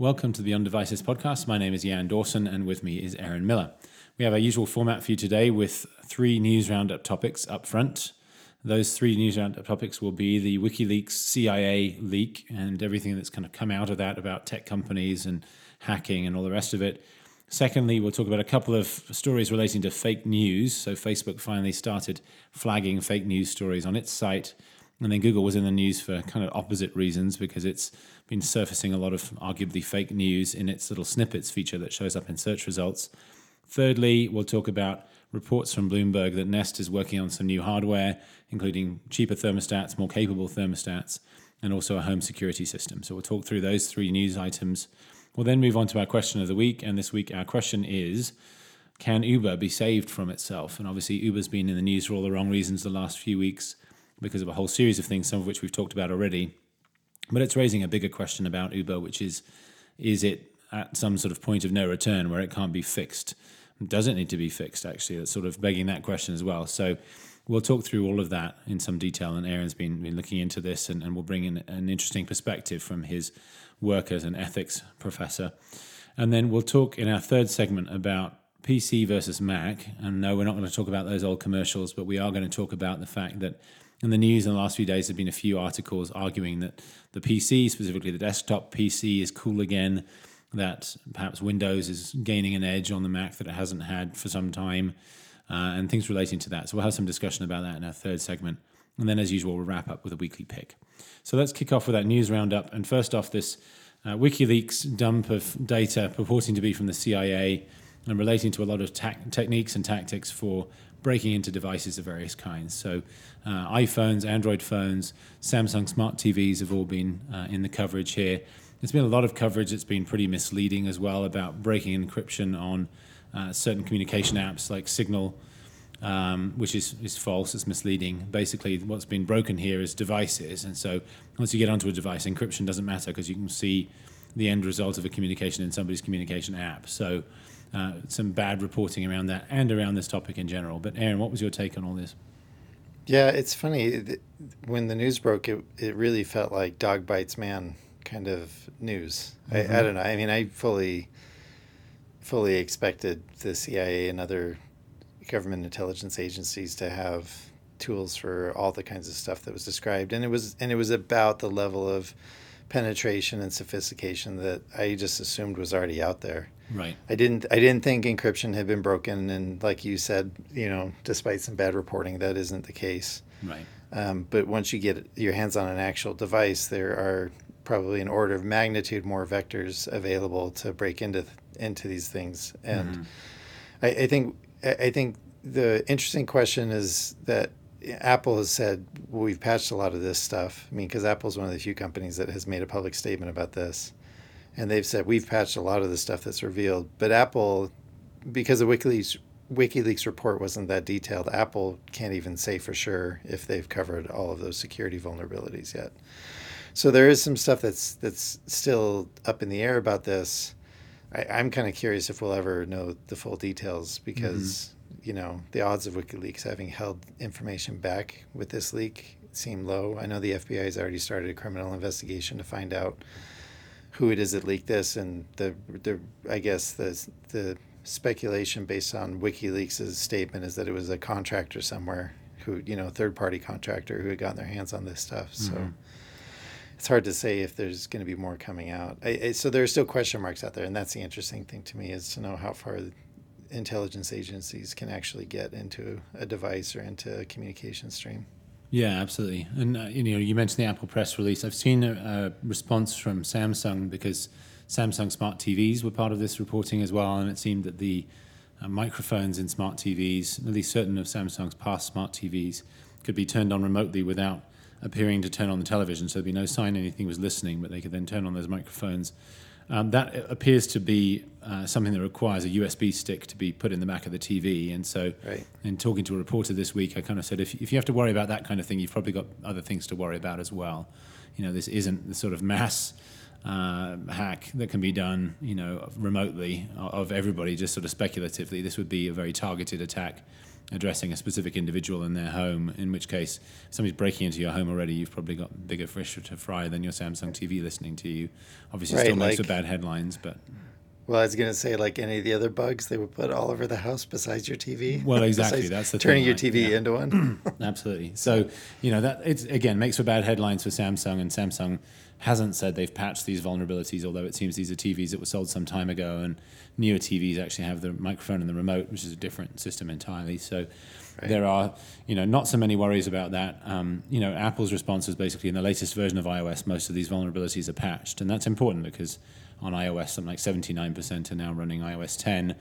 Welcome to the Beyond Devices podcast. My name is Jan Dawson, and with me is Aaron Miller. We have our usual format for you today with three news roundup topics up front. Those three news roundup topics will be the WikiLeaks CIA leak and everything that's kind of come out of that about tech companies and hacking and all the rest of it. Secondly, we'll talk about a couple of stories relating to fake news. So, Facebook finally started flagging fake news stories on its site. And then Google was in the news for kind of opposite reasons because it's been surfacing a lot of arguably fake news in its little snippets feature that shows up in search results. Thirdly, we'll talk about reports from Bloomberg that Nest is working on some new hardware, including cheaper thermostats, more capable thermostats, and also a home security system. So we'll talk through those three news items. We'll then move on to our question of the week. And this week, our question is Can Uber be saved from itself? And obviously, Uber's been in the news for all the wrong reasons the last few weeks because of a whole series of things, some of which we've talked about already. But it's raising a bigger question about Uber, which is is it at some sort of point of no return where it can't be fixed? Does it need to be fixed, actually? That's sort of begging that question as well. So we'll talk through all of that in some detail. And Aaron's been, been looking into this and, and we'll bring in an interesting perspective from his work as an ethics professor. And then we'll talk in our third segment about PC versus Mac. And no, we're not going to talk about those old commercials, but we are going to talk about the fact that in the news in the last few days, there have been a few articles arguing that the PC, specifically the desktop PC, is cool again, that perhaps Windows is gaining an edge on the Mac that it hasn't had for some time, uh, and things relating to that. So we'll have some discussion about that in our third segment. And then, as usual, we'll wrap up with a weekly pick. So let's kick off with that news roundup. And first off, this uh, WikiLeaks dump of data purporting to be from the CIA and relating to a lot of ta- techniques and tactics for breaking into devices of various kinds. So, uh, iPhones, Android phones, Samsung smart TVs have all been uh, in the coverage here. There's been a lot of coverage that's been pretty misleading as well about breaking encryption on uh, certain communication apps like Signal, um, which is, is false, it's misleading. Basically, what's been broken here is devices. And so, once you get onto a device, encryption doesn't matter because you can see the end result of a communication in somebody's communication app. So, uh, some bad reporting around that and around this topic in general. But Aaron, what was your take on all this? Yeah, it's funny. When the news broke, it, it really felt like dog bites man kind of news. Mm-hmm. I, I mm-hmm. don't know. I mean, I fully, fully expected the CIA and other government intelligence agencies to have tools for all the kinds of stuff that was described, and it was and it was about the level of penetration and sophistication that I just assumed was already out there. Right. I didn't I didn't think encryption had been broken and like you said, you know, despite some bad reporting that isn't the case. Right. Um, but once you get your hands on an actual device, there are probably an order of magnitude more vectors available to break into into these things. And mm-hmm. I, I think I think the interesting question is that Apple has said well, we've patched a lot of this stuff. I mean, because Apple is one of the few companies that has made a public statement about this and they've said we've patched a lot of the stuff that's revealed. But Apple, because the WikiLeaks WikiLeaks report wasn't that detailed, Apple can't even say for sure if they've covered all of those security vulnerabilities yet. So there is some stuff that's that's still up in the air about this. I, am kind of curious if we'll ever know the full details because mm-hmm. you know the odds of WikiLeaks having held information back with this leak seem low. I know the FBI has already started a criminal investigation to find out who it is that leaked this, and the the I guess the the speculation based on WikiLeaks' statement is that it was a contractor somewhere who you know third party contractor who had gotten their hands on this stuff. So. Mm-hmm. It's hard to say if there's going to be more coming out. I, I, so there are still question marks out there, and that's the interesting thing to me is to know how far intelligence agencies can actually get into a device or into a communication stream. Yeah, absolutely. And uh, you know, you mentioned the Apple press release. I've seen a, a, response from Samsung because Samsung smart TVs were part of this reporting as well, and it seemed that the uh, microphones in smart TVs, at least certain of Samsung's past smart TVs, could be turned on remotely without appearing to turn on the television. So there'd be no sign anything was listening, but they could then turn on those microphones um, that appears to be uh, something that requires a USB stick to be put in the back of the TV. And so, right. in talking to a reporter this week, I kind of said, if, if you have to worry about that kind of thing, you've probably got other things to worry about as well. You know, this isn't the sort of mass uh, hack that can be done, you know, remotely of everybody, just sort of speculatively. This would be a very targeted attack addressing a specific individual in their home. In which case, if somebody's breaking into your home already, you've probably got bigger fish to fry than your Samsung TV listening to you. Obviously, Right, still makes like- for bad headlines, but Well, I was going to say, like any of the other bugs, they would put all over the house besides your TV. Well, exactly, that's the turning thing, your right? TV Yeah. into one. Absolutely. So, you know, that it's again makes for bad headlines for Samsung, and Samsung hasn't said they've patched these vulnerabilities, although it seems these are TVs that were sold some time ago, and newer TVs actually have the microphone and the remote, which is a different system entirely. So, Right. there are, you know, not so many worries about that. Um, you know, Apple's response is basically in the latest version of iOS, most of these vulnerabilities are patched, and that's important because on iOS, something like 79% are now running iOS 10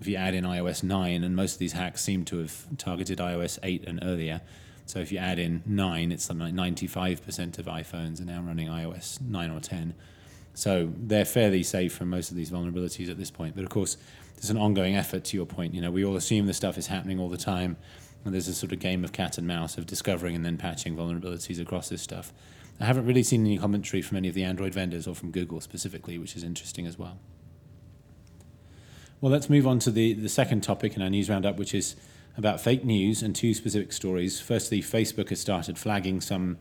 if you add in iOS 9, and most of these hacks seem to have targeted iOS 8 and earlier. So if you add in 9, it's something like 95% of iPhones are now running iOS 9 or 10. So they're fairly safe from most of these vulnerabilities at this point. But of course, there's an ongoing effort to your point. You know, we all assume this stuff is happening all the time, and there's a sort of game of cat and mouse of discovering and then patching vulnerabilities across this stuff. I haven't really seen any commentary from any of the Android vendors or from Google specifically, which is interesting as well. Well, let's move on to the, the second topic in our news roundup, which is about fake news and two specific stories. Firstly, Facebook has started flagging some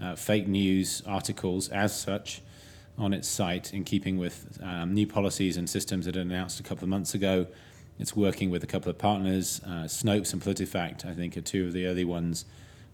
uh, fake news articles as such on its site in keeping with um, new policies and systems that are announced a couple of months ago. It's working with a couple of partners, uh, Snopes and PolitiFact, I think, are two of the early ones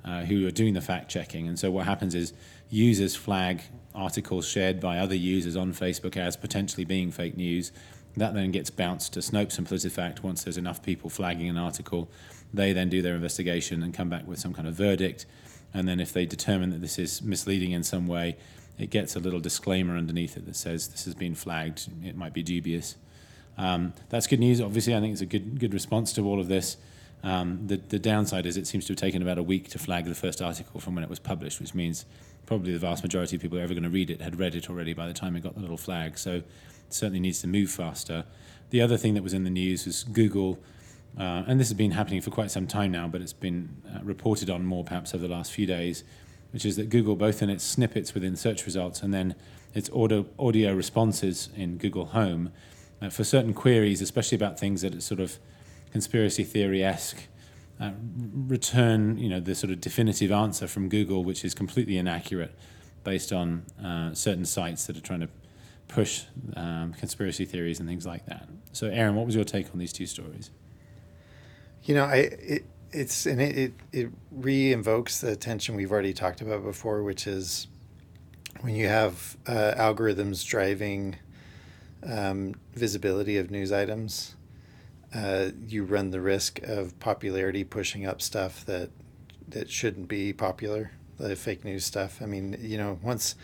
uh, who are doing the fact checking. And so what happens is users flag articles shared by other users on Facebook as potentially being fake news. That then gets bounced to Snopes and PolitiFact once there's enough people flagging an article. They then do their investigation and come back with some kind of verdict. And then if they determine that this is misleading in some way, it gets a little disclaimer underneath it that says this has been flagged. It might be dubious. Um, that's good news. Obviously, I think it's a good good response to all of this. Um, the the downside is it seems to have taken about a week to flag the first article from when it was published, which means probably the vast majority of people who are ever going to read it had read it already by the time it got the little flag. So certainly needs to move faster. The other thing that was in the news was Google, uh, and this has been happening for quite some time now, but it's been uh, reported on more perhaps over the last few days, which is that Google, both in its snippets within search results and then its audio, audio responses in Google Home, uh, for certain queries, especially about things that are sort of conspiracy theory esque, uh, return you know the sort of definitive answer from Google, which is completely inaccurate, based on uh, certain sites that are trying to push um, conspiracy theories and things like that. So, Aaron, what was your take on these two stories? You know, I it, it's and it, it it re-invokes the tension we've already talked about before, which is when you have uh, algorithms driving um, visibility of news items, uh, you run the risk of popularity pushing up stuff that that shouldn't be popular, the fake news stuff. I mean, you know, once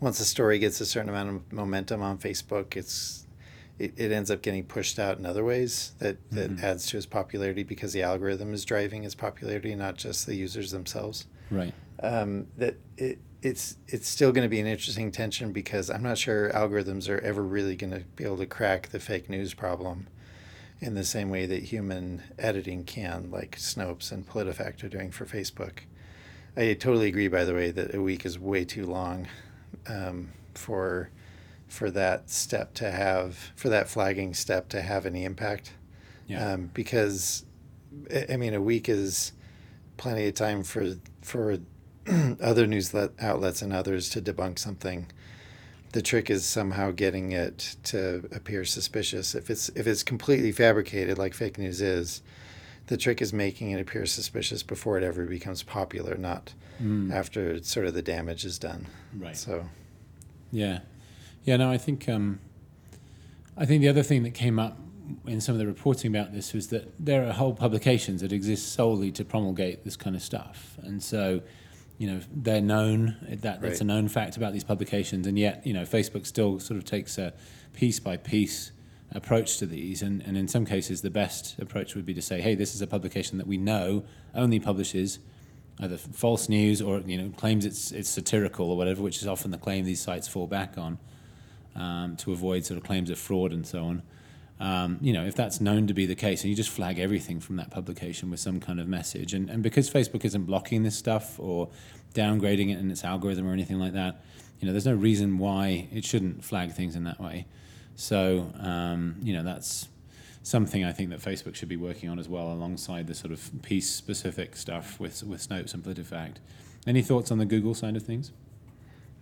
once a story gets a certain amount of momentum on Facebook, it's it, it ends up getting pushed out in other ways that, that Mhm. adds to its popularity because the algorithm is driving its popularity, not just the users themselves. Right. Um, that it, it's it's still going to be an interesting tension because I'm not sure algorithms are ever really going to be able to crack the fake news problem in the same way that human editing can, like Snopes and PolitiFact are doing for Facebook. I totally agree, by the way, that a week is way too long um, for for that step to have for that flagging step to have any impact. Yeah. Um, because I mean, a week is plenty of time for for other news outlets and others to debunk something. The trick is somehow getting it to appear suspicious. If it's if it's completely fabricated, like fake news is, the trick is making it appear suspicious before it ever becomes popular, not Mm. after sort of the damage is done. Right. So Yeah, yeah. No, I think um, I think the other thing that came up in some of the reporting about this was that there are whole publications that exist solely to promulgate this kind of stuff, and so you know they're known that that's Right. a known fact about these publications, and yet you know Facebook still sort of takes a piece by piece approach to these, and, and in some cases the best approach would be to say, hey, this is a publication that we know only publishes either false news or you know claims it's it's satirical or whatever, which is often the claim these sites fall back on um, to avoid sort of claims of fraud and so on. Um, you know, if that's known to be the case, and you just flag everything from that publication with some kind of message, and and because Facebook isn't blocking this stuff or downgrading it in its algorithm or anything like that, you know, there's no reason why it shouldn't flag things in that way. So um, you know, that's something I think that Facebook should be working on as well, alongside the sort of piece specific stuff with with Snopes and PolitiFact. Any thoughts on the Google side of things?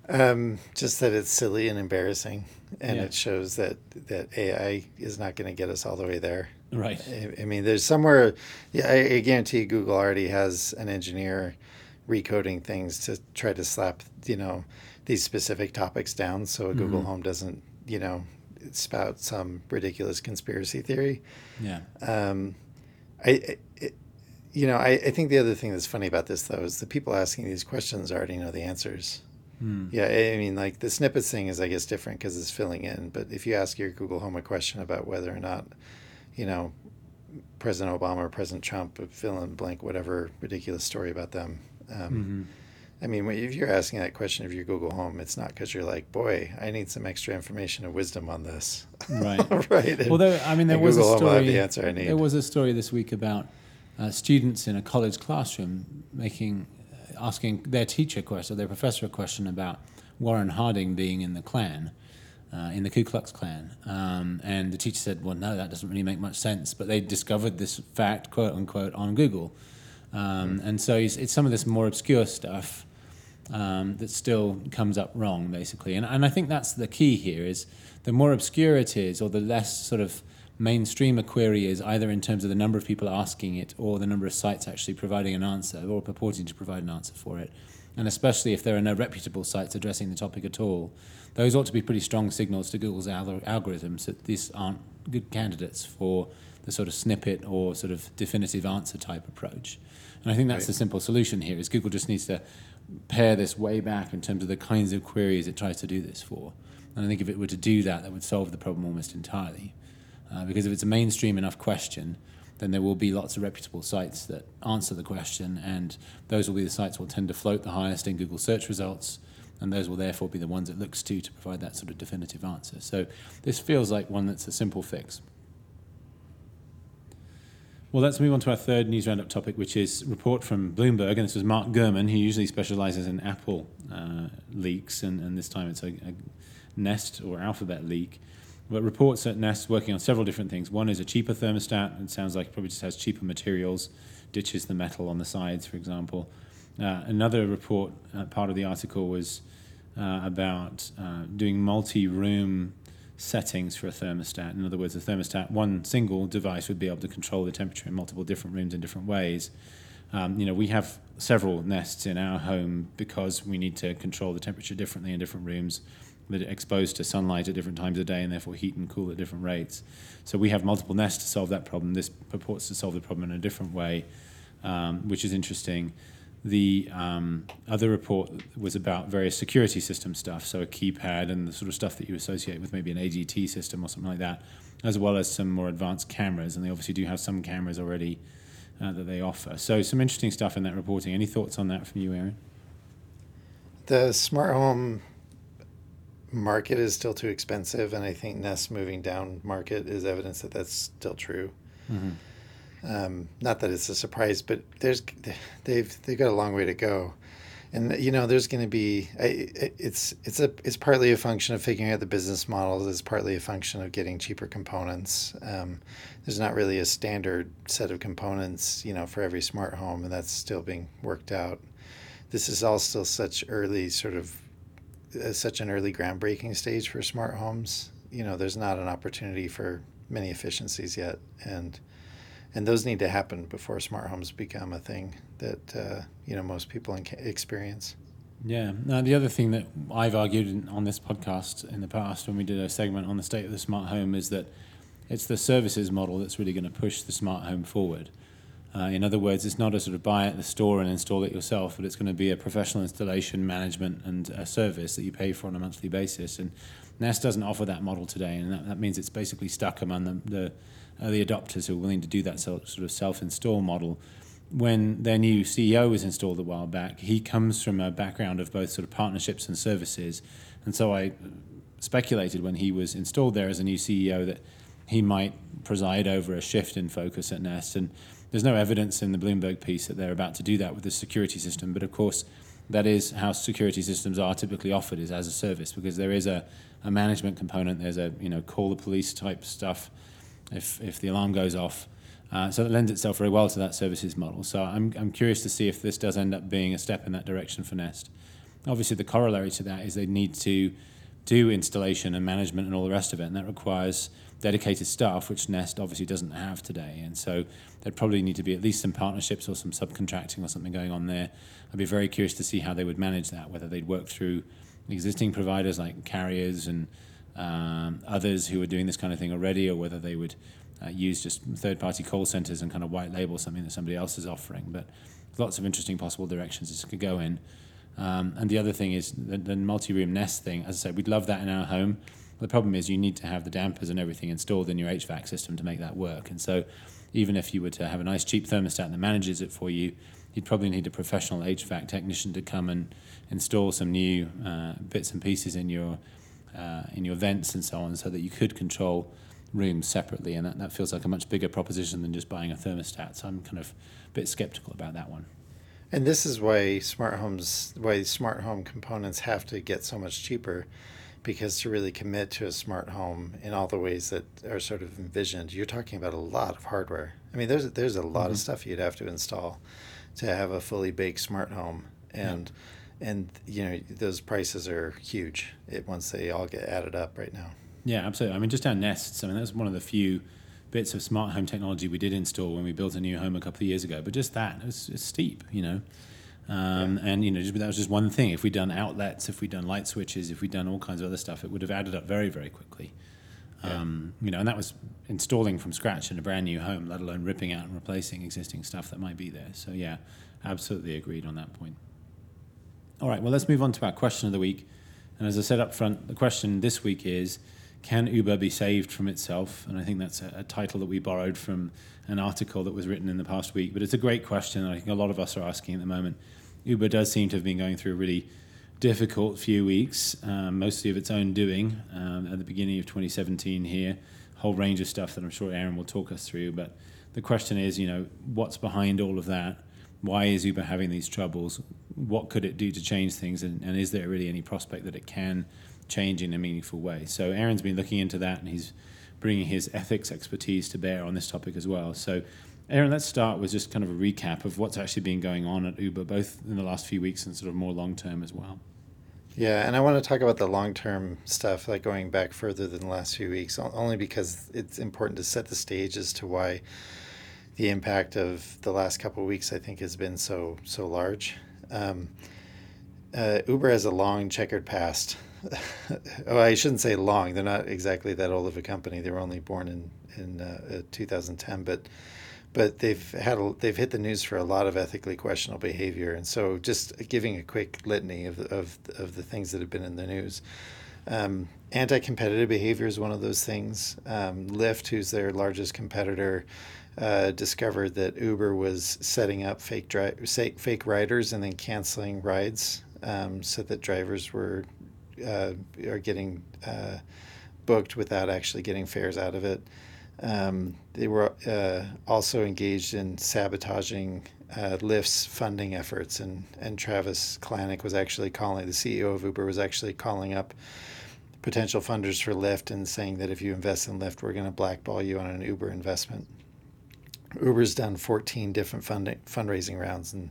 Um, just that it's silly and embarrassing, and Yeah. it shows that that AI is not going to get us all the way there. Right. I, I mean, there's somewhere. Yeah, I, I guarantee Google already has an engineer recoding things to try to slap you know these specific topics down, so a Google. Home doesn't you know spout some ridiculous conspiracy theory. Yeah. Um, I, it, you know, I, I think the other thing that's funny about this though is the people asking these questions already know the answers. Hmm. Yeah, I mean, like the snippets thing is, I guess, different because it's filling in. But if you ask your Google Home a question about whether or not, you know, President Obama or President Trump, fill in blank, whatever ridiculous story about them. Um, Mhm. I mean, if you're asking that question of your Google Home, it's not because you're like, boy, I need some extra information and wisdom on this. Right. right. And- Although I mean, there was Google a story. the answer I need. There was a story this week about uh, students in a college classroom making, asking their teacher a question, or their professor a question about Warren Harding being in the Klan, uh, in the Ku Klux Klan, um, and the teacher said, "Well, no, that doesn't really make much sense." But they discovered this fact, quote unquote, on Google, um, and so it's, it's some of this more obscure stuff um, that still comes up wrong, basically. And, and I think that's the key here is the more obscure it is, or the less sort of mainstream a query is, either in terms of the number of people asking it or the number of sites actually providing an answer or purporting to provide an answer for it. And especially if there are no reputable sites addressing the topic at all, those ought to be pretty strong signals to Google's algor- algorithms that these aren't good candidates for the sort of snippet or sort of definitive answer type approach. And I think that's Right. the simple solution here is Google just needs to pare this way back in terms of the kinds of queries it tries to do this for. And I think if it were to do that, that would solve the problem almost entirely. Uh, because if it's a mainstream enough question, then there will be lots of reputable sites that answer the question, and those will be the sites that will tend to float the highest in Google search results, and those will therefore be the ones it looks to to provide that sort of definitive answer. So this feels like one that's a simple fix. Well, let's move on to our third news roundup topic, which is report from Bloomberg, and this was Mark Gurman, who usually specializes in Apple uh, leaks, and, and this time it's a, a Nest or Alphabet leak. But reports at Nest working on several different things. One is a cheaper thermostat. It sounds like it probably just has cheaper materials, ditches the metal on the sides, for example. Uh, another report, uh, part of the article, was uh, about uh, doing multi-room settings for a thermostat. In other words, a thermostat, one single device would be able to control the temperature in multiple different rooms in different ways. Um, you know, we have several nests in our home because we need to control the temperature differently in different rooms that are exposed to sunlight at different times of day and therefore heat and cool at different rates. So we have multiple nests to solve that problem. This purports to solve the problem in a different way, um, which is interesting. The um, other report was about various security system stuff, so a keypad and the sort of stuff that you associate with maybe an ADT system or something like that, as well as some more advanced cameras. And they obviously do have some cameras already uh, that they offer. So some interesting stuff in that reporting. Any thoughts on that from you, Aaron? The smart home market is still too expensive, and I think Nest moving down market is evidence that that's still true. Um, not that it's a surprise, but there's they've they've got a long way to go, and you know there's going to be it's it's a it's partly a function of figuring out the business models. It's partly a function of getting cheaper components. Um, there's not really a standard set of components, you know, for every smart home, and that's still being worked out. This is all still such early sort of uh, such an early groundbreaking stage for smart homes. You know, there's not an opportunity for many efficiencies yet, and and those need to happen before smart homes become a thing that uh, you know most people experience. Yeah. Now, the other thing that I've argued on this podcast in the past when we did a segment on the state of the smart home is that it's the services model that's really going to push the smart home forward. Uh, in other words, it's not a sort of buy at the store and install it yourself, but it's going to be a professional installation, management, and a service that you pay for on a monthly basis. And Nest doesn't offer that model today, and that, that means it's basically stuck among the, the Uh, early adopters who are willing to do that sort of self-install model. When their new CEO was installed a while back, he comes from a background of both sort of partnerships and services, and so I speculated when he was installed there as a new CEO that he might preside over a shift in focus at Nest. And there's no evidence in the Bloomberg piece that they're about to do that with the security system, but of course, that is how security systems are typically offered is as a service because there is a, a management component there's a you know call the police type stuff if if the alarm goes off. Uh, so it lends itself very well to that services model. So I'm I'm curious to see if this does end up being a step in that direction for Nest. Obviously, the corollary to that is they need to do installation and management and all the rest of it, and that requires dedicated staff, which Nest obviously doesn't have today. And so there'd probably need to be at least some partnerships or some subcontracting or something going on there. I'd be very curious to see how they would manage that, whether they'd work through existing providers like carriers and um, others who are doing this kind of thing already, or whether they would uh, use just third party call centers and kind of white label something that somebody else is offering. But lots of interesting possible directions this could go in. Um, and the other thing is the, the multi room Nest thing. As I said, we'd love that in our home. The problem is you need to have the dampers and everything installed in your HVAC system to make that work. And so, even if you were to have a nice cheap thermostat that manages it for you, you'd probably need a professional HVAC technician to come and install some new uh, bits and pieces in your uh, in your vents and so on, so that you could control rooms separately. And that, that feels like a much bigger proposition than just buying a thermostat. So I'm kind of a bit skeptical about that one. And this is why smart homes, why smart home components have to get so much cheaper because to really commit to a smart home in all the ways that are sort of envisioned, you're talking about a lot of hardware. I mean, there's there's a lot mm-hmm. of stuff you'd have to install to have a fully baked smart home, and yeah. And you know those prices are huge it, once they all get added up right now. Yeah, absolutely. I mean, just our nests. I mean, that's one of the few bits of smart home technology we did install when we built a new home a couple of years ago. But just that, it's, it's steep, you know. Um, yeah. And you know, just, that was just one thing. If we'd done outlets, if we'd done light switches, if we'd done all kinds of other stuff, it would have added up very, very quickly. Um, you know, and that was installing from scratch in a brand new home, let alone ripping out and replacing existing stuff that might be there. So yeah, absolutely agreed on that point. All right, well, let's move on to our question of the week. And as I said up front, the question this week is can Uber be saved from itself? And I think that's a, a, title that we borrowed from an article that was written in the past week. But it's a great question, I think a lot of us are asking at the moment. Uber does seem to have been going through a really difficult few weeks, um, mostly of its own doing um, at the beginning of 2017 here. A whole range of stuff that I'm sure Aaron will talk us through. But the question is, you know, what's behind all of that? Why is Uber having these troubles? What could it do to change things? And, and is there really any prospect that it can? change in a meaningful way. So Aaron's been looking into that, and he's bringing his ethics expertise to bear on this topic as well. So, Aaron, let's start with just kind of a recap of what's actually been going on at Uber, both in the last few weeks and sort of more long term as well. Yeah, and I want to talk about the long term stuff, like going back further than the last few weeks, only because it's important to set the stage as to why the impact of the last couple of weeks, I think, has been so so large. Um, uh, Uber has a long checkered past oh, I shouldn't say long. They're not exactly that old of a company. They were only born in in uh, 2010, but but they've had a, they've hit the news for a lot of ethically questionable behavior. And so, just giving a quick litany of of of the things that have been in the news. Um, anti-competitive behavior is one of those things. Um, Lyft, who's their largest competitor, uh, discovered that Uber was setting up fake dri- fake riders and then canceling rides um, so that drivers were uh, are getting uh, booked without actually getting fares out of it. Um, they were uh, also engaged in sabotaging uh, Lyft's funding efforts, and, and Travis Kalanick was actually calling, the CEO of Uber was actually calling up potential funders for Lyft and saying that if you invest in Lyft, we're going to blackball you on an Uber investment. Uber's done 14 different funding, fundraising rounds, and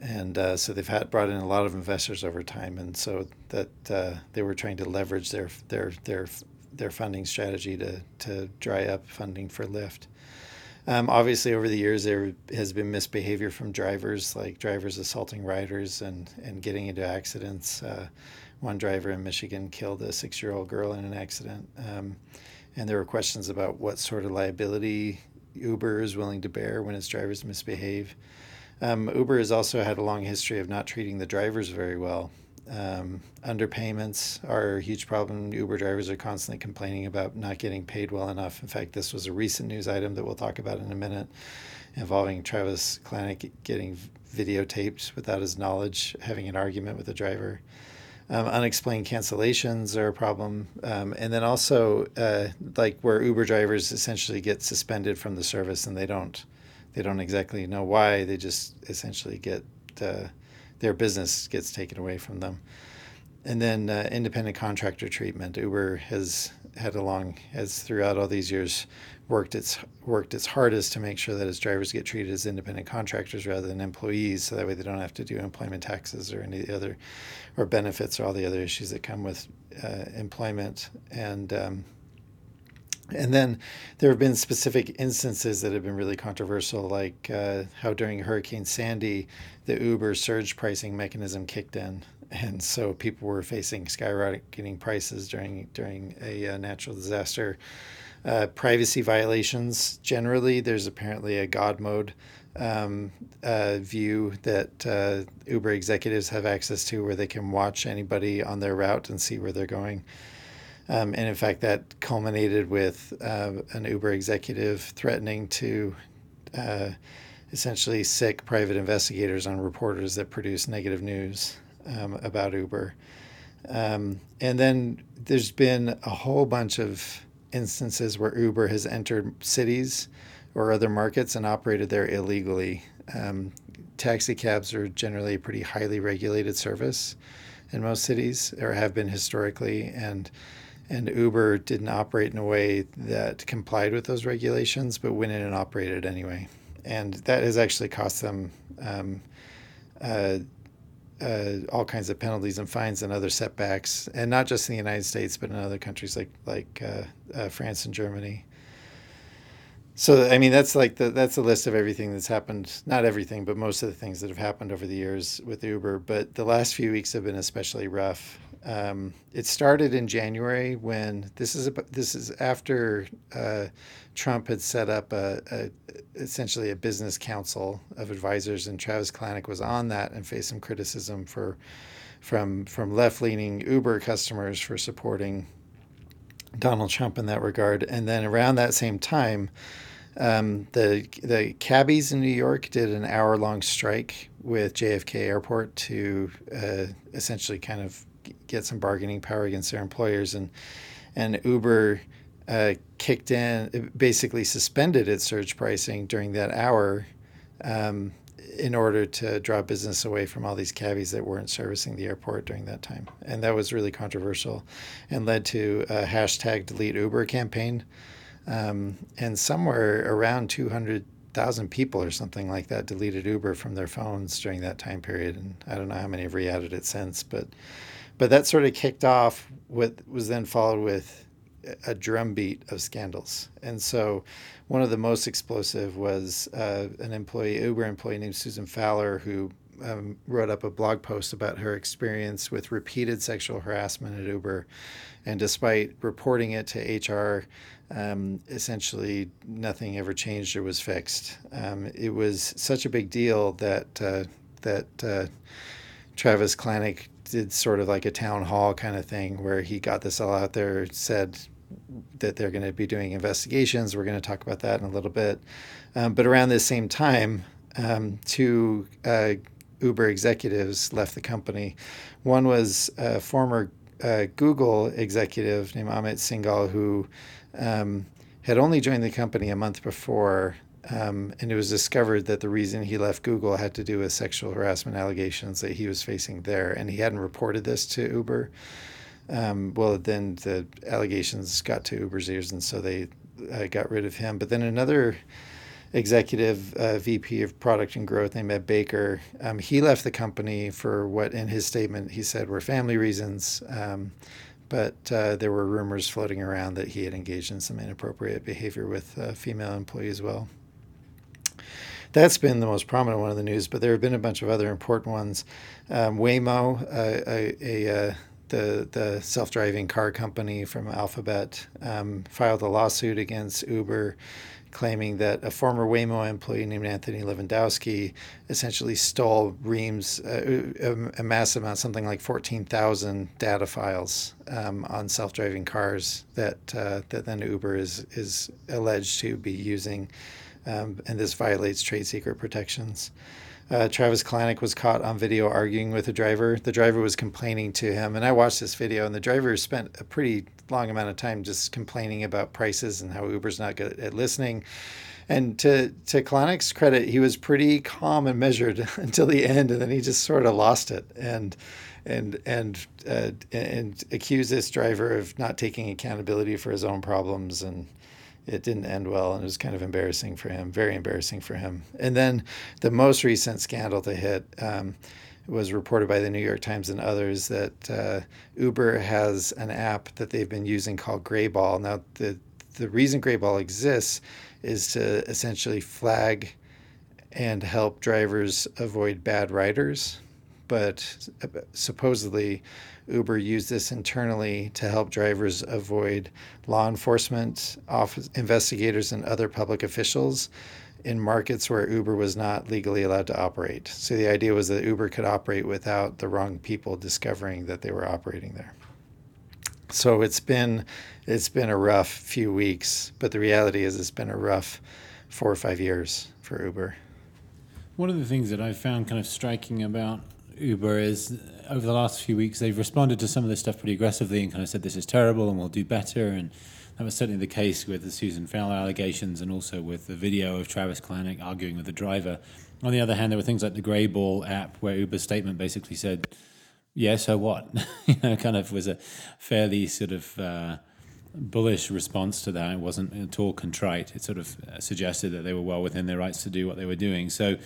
and uh, so they've had brought in a lot of investors over time, and so that uh, they were trying to leverage their their their their funding strategy to to dry up funding for Lyft. Um, obviously, over the years, there has been misbehavior from drivers, like drivers assaulting riders and and getting into accidents. Uh, one driver in Michigan killed a six-year-old girl in an accident, um, and there were questions about what sort of liability Uber is willing to bear when its drivers misbehave. Um, Uber has also had a long history of not treating the drivers very well. Um, underpayments are a huge problem. Uber drivers are constantly complaining about not getting paid well enough. In fact, this was a recent news item that we'll talk about in a minute involving Travis Kalanick getting videotaped without his knowledge, having an argument with a driver. Um, unexplained cancellations are a problem. Um, and then also, uh, like where Uber drivers essentially get suspended from the service and they don't they don't exactly know why. They just essentially get uh, their business gets taken away from them. and then uh, independent contractor treatment. Uber has had a long has throughout all these years worked its worked its hardest to make sure that its drivers get treated as independent contractors rather than employees, so that way they don't have to do employment taxes or any other or benefits or all the other issues that come with uh, employment and. Um, and then there have been specific instances that have been really controversial, like uh, how during Hurricane Sandy, the Uber surge pricing mechanism kicked in, and so people were facing skyrocketing prices during during a uh, natural disaster. Uh, privacy violations generally, there's apparently a God mode um, uh, view that uh, Uber executives have access to, where they can watch anybody on their route and see where they're going. Um, and in fact, that culminated with uh, an Uber executive threatening to uh, essentially sic private investigators on reporters that produce negative news um, about Uber. Um, and then there's been a whole bunch of instances where Uber has entered cities or other markets and operated there illegally. Um, taxi cabs are generally a pretty highly regulated service in most cities, or have been historically, and and Uber didn't operate in a way that complied with those regulations, but went in and operated anyway, and that has actually cost them. Um, uh, uh, all kinds of penalties and fines and other setbacks, and not just in the United States, but in other countries like like uh, uh, France and Germany. So I mean, that's like the that's a list of everything that's happened. Not everything, but most of the things that have happened over the years with Uber. But the last few weeks have been especially rough. Um, it started in January when this is a, this is after uh, Trump had set up a, a, essentially a business council of advisors, and Travis Kalanick was on that and faced some criticism for from from left leaning Uber customers for supporting Donald Trump in that regard. And then around that same time, um, the the cabbies in New York did an hour long strike with JFK Airport to uh, essentially kind of get some bargaining power against their employers, and and Uber uh, kicked in, basically suspended its surge pricing during that hour. Um, in order to draw business away from all these cabbies that weren't servicing the airport during that time. And that was really controversial and led to a hashtag delete Uber campaign. Um, and somewhere around 200,000 people or something like that deleted Uber from their phones during that time period. And I don't know how many have re added it since, but but that sort of kicked off what was then followed with a drumbeat of scandals. And so one of the most explosive was uh, an employee, Uber employee named Susan Fowler, who um, wrote up a blog post about her experience with repeated sexual harassment at Uber. And despite reporting it to HR, um, essentially nothing ever changed or was fixed. Um, it was such a big deal that uh, that uh, Travis Kalanick did sort of like a town hall kind of thing where he got this all out there, said that they're going to be doing investigations. We're going to talk about that in a little bit. Um, but around this same time, um, two uh, Uber executives left the company. One was a former uh, Google executive named Amit Singhal, who um, had only joined the company a month before um, and it was discovered that the reason he left Google had to do with sexual harassment allegations that he was facing there. And he hadn't reported this to Uber. Um, well, then the allegations got to Uber's ears, and so they uh, got rid of him. But then another executive uh, VP of product and growth named Ed Baker, um, he left the company for what, in his statement, he said were family reasons. Um, but uh, there were rumors floating around that he had engaged in some inappropriate behavior with uh, female employees as well that's been the most prominent one of the news, but there have been a bunch of other important ones. Um, Waymo, uh, a, a uh, the the self driving car company from Alphabet, um, filed a lawsuit against Uber, claiming that a former Waymo employee named Anthony Levandowski essentially stole Ream's uh, a, a, massive amount, something like 14,000 data files um, on self driving cars that uh, that then Uber is is alleged to be using um, and this violates trade secret protections. Uh, Travis Kalanick was caught on video arguing with a driver. The driver was complaining to him, and I watched this video, and the driver spent a pretty long amount of time just complaining about prices and how Uber's not good at listening. And to to Kalanick's credit, he was pretty calm and measured until the end, and then he just sort of lost it. And and and uh, and accuse this driver of not taking accountability for his own problems and it didn't end well and it was kind of embarrassing for him very embarrassing for him and then the most recent scandal to hit um, was reported by the New York Times and others that uh, Uber has an app that they've been using called Greyball. Now, the the reason Greyball exists is to essentially flag and help drivers avoid bad riders. But supposedly, Uber used this internally to help drivers avoid law enforcement, office, investigators, and other public officials in markets where Uber was not legally allowed to operate. So the idea was that Uber could operate without the wrong people discovering that they were operating there. So it's been it's been a rough few weeks, but the reality is it's been a rough four or five years for Uber. One of the things that I've found kind of striking about Uber is over the last few weeks they've responded to some of this stuff pretty aggressively and kind of said this is terrible and we'll do better and that was certainly the case with the Susan Fowler allegations and also with the video of Travis Kalanick arguing with the driver. On the other hand, there were things like the Greyball app where Uber's statement basically said, yeah, so what? you know, kind of was a fairly sort of uh, bullish response to that. It wasn't at all contrite. It sort of suggested that they were well within their rights to do what they were doing. So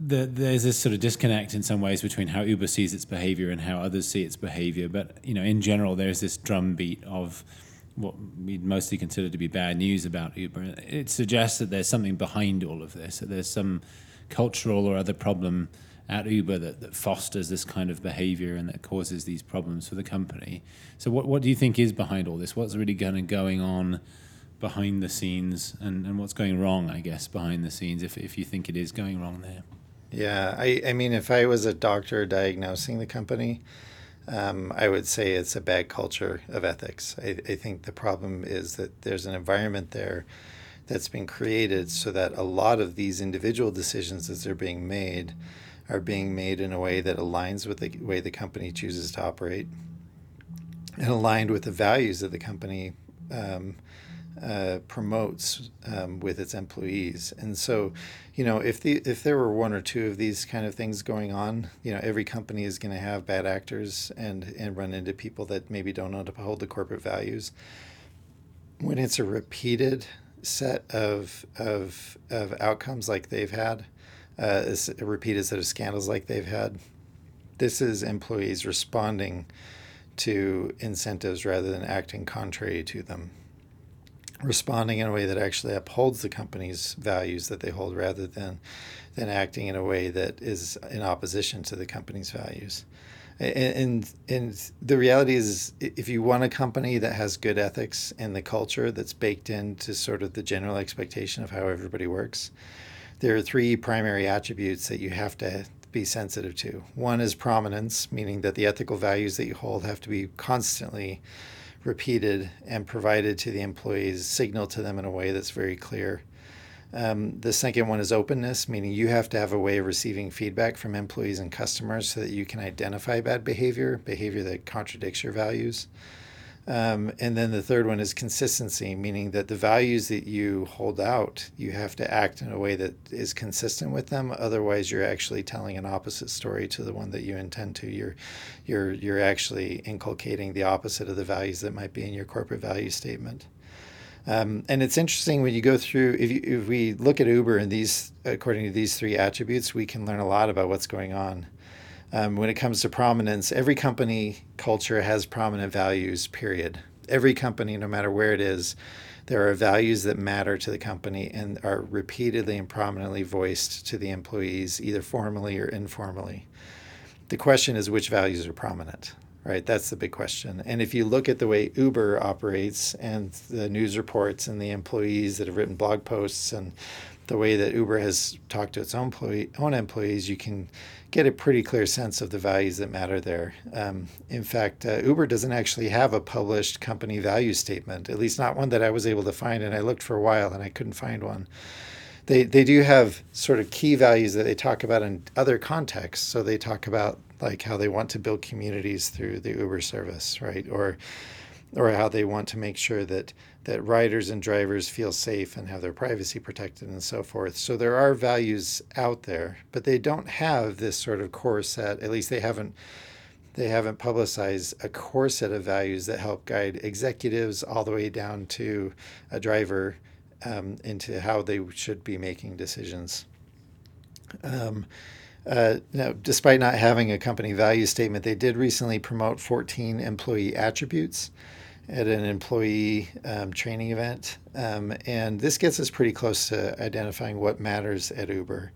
the, there's this sort of disconnect in some ways between how Uber sees its behavior and how others see its behavior. But you know, in general, there's this drumbeat of what we'd mostly consider to be bad news about Uber. It suggests that there's something behind all of this, that there's some cultural or other problem at Uber that, that fosters this kind of behavior and that causes these problems for the company. So, what, what do you think is behind all this? What's really kind of going on behind the scenes and, and what's going wrong, I guess, behind the scenes, if, if you think it is going wrong there? Yeah, I, I mean, if I was a doctor diagnosing the company, um, I would say it's a bad culture of ethics. I, I think the problem is that there's an environment there that's been created so that a lot of these individual decisions as they're being made are being made in a way that aligns with the way the company chooses to operate and aligned with the values that the company um, uh, promotes um, with its employees. And so, you know, if the if there were one or two of these kind of things going on, you know, every company is going to have bad actors and and run into people that maybe don't uphold the corporate values. When it's a repeated set of of of outcomes like they've had, uh, a repeated set of scandals like they've had, this is employees responding to incentives rather than acting contrary to them responding in a way that actually upholds the company's values that they hold rather than than acting in a way that is in opposition to the company's values. And, and, and the reality is, if you want a company that has good ethics and the culture that's baked into sort of the general expectation of how everybody works, there are three primary attributes that you have to be sensitive to. One is prominence, meaning that the ethical values that you hold have to be constantly repeated and provided to the employees, signal to them in a way that's very clear. Um, the second one is openness, meaning you have to have a way of receiving feedback from employees and customers so that you can identify bad behavior, behavior that contradicts your values. Um, and then the third one is consistency, meaning that the values that you hold out, you have to act in a way that is consistent with them. Otherwise, you're actually telling an opposite story to the one that you intend to. You're, you're, you're actually inculcating the opposite of the values that might be in your corporate value statement. Um, and it's interesting when you go through, if, you, if we look at Uber and these, according to these three attributes, we can learn a lot about what's going on. Um, when it comes to prominence, every company culture has prominent values, period. Every company, no matter where it is, there are values that matter to the company and are repeatedly and prominently voiced to the employees, either formally or informally. The question is which values are prominent, right? That's the big question. And if you look at the way Uber operates and the news reports and the employees that have written blog posts and the way that Uber has talked to its own, employee, own employees, you can get a pretty clear sense of the values that matter there. Um, in fact, uh, Uber doesn't actually have a published company value statement, at least not one that I was able to find. And I looked for a while and I couldn't find one. They, they do have sort of key values that they talk about in other contexts. So they talk about like how they want to build communities through the Uber service, right? Or or how they want to make sure that that riders and drivers feel safe and have their privacy protected and so forth. So there are values out there, but they don't have this sort of core set. At least they haven't they haven't publicized a core set of values that help guide executives all the way down to a driver um, into how they should be making decisions. Um, uh, now, despite not having a company value statement, they did recently promote 14 employee attributes at an employee um, training event. Um, and this gets us pretty close to identifying what matters at Uber.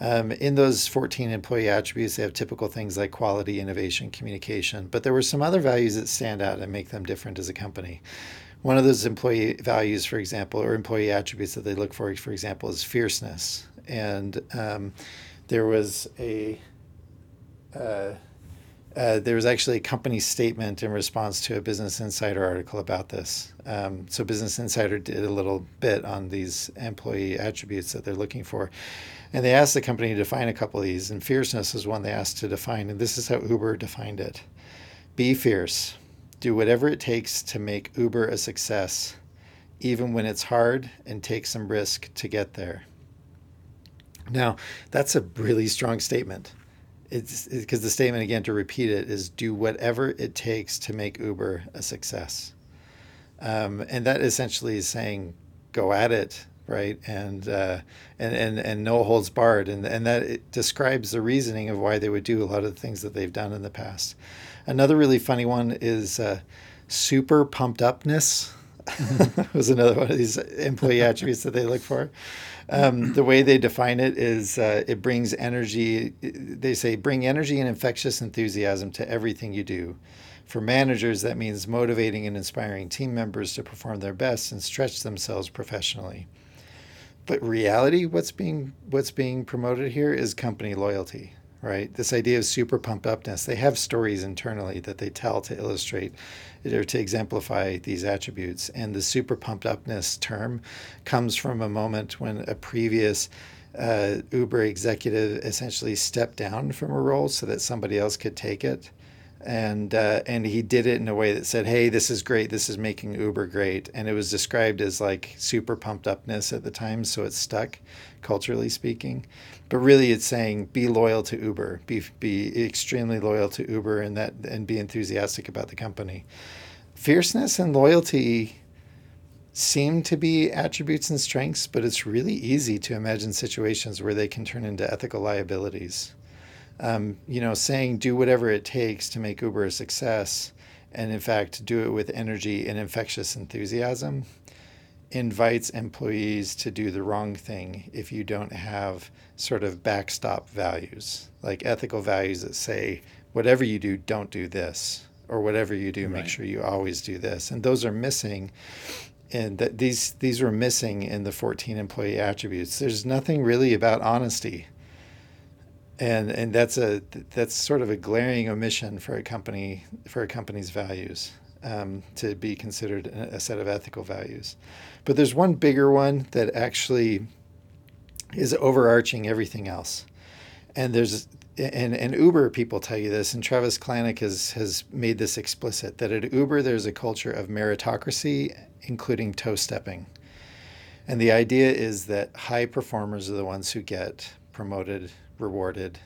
Um, in those 14 employee attributes, they have typical things like quality, innovation, communication, but there were some other values that stand out and make them different as a company. One of those employee values, for example, or employee attributes that they look for, for example, is fierceness. And um, there was a uh, uh, there was actually a company statement in response to a Business Insider article about this. Um, so Business Insider did a little bit on these employee attributes that they're looking for, and they asked the company to define a couple of these. And fierceness is one they asked to define, and this is how Uber defined it: Be fierce, do whatever it takes to make Uber a success, even when it's hard, and take some risk to get there. Now, that's a really strong statement it's because the statement again to repeat it is do whatever it takes to make Uber a success, um, and that essentially is saying go at it, right? And uh, and and and no holds barred, and and that describes the reasoning of why they would do a lot of the things that they've done in the past. Another really funny one is uh, super pumped upness. was another one of these employee attributes that they look for. Um, the way they define it is uh, it brings energy. They say bring energy and infectious enthusiasm to everything you do. For managers, that means motivating and inspiring team members to perform their best and stretch themselves professionally. But reality, what's being what's being promoted here is company loyalty right? This idea of super pumped upness. They have stories internally that they tell to illustrate or to exemplify these attributes. And the super pumped upness term comes from a moment when a previous uh, Uber executive essentially stepped down from a role so that somebody else could take it and uh, and he did it in a way that said, "Hey, this is great. This is making Uber great." And it was described as like super pumped upness at the time, so it stuck, culturally speaking. But really, it's saying be loyal to Uber, be be extremely loyal to Uber, and that and be enthusiastic about the company. Fierceness and loyalty seem to be attributes and strengths, but it's really easy to imagine situations where they can turn into ethical liabilities. Um, you know, saying do whatever it takes to make Uber a success, and in fact do it with energy and infectious enthusiasm, invites employees to do the wrong thing if you don't have sort of backstop values, like ethical values that say whatever you do, don't do this, or whatever you do, right. make sure you always do this, and those are missing and that these these were missing in the 14 employee attributes. There's nothing really about honesty and and that's a that's sort of a glaring omission for a company for a company's values um, to be considered a set of ethical values. But there's one bigger one that actually is overarching everything else, and there's and, and Uber people tell you this, and Travis Kalanick has has made this explicit that at Uber there's a culture of meritocracy, including toe stepping. And the idea is that high performers are the ones who get promoted rewarded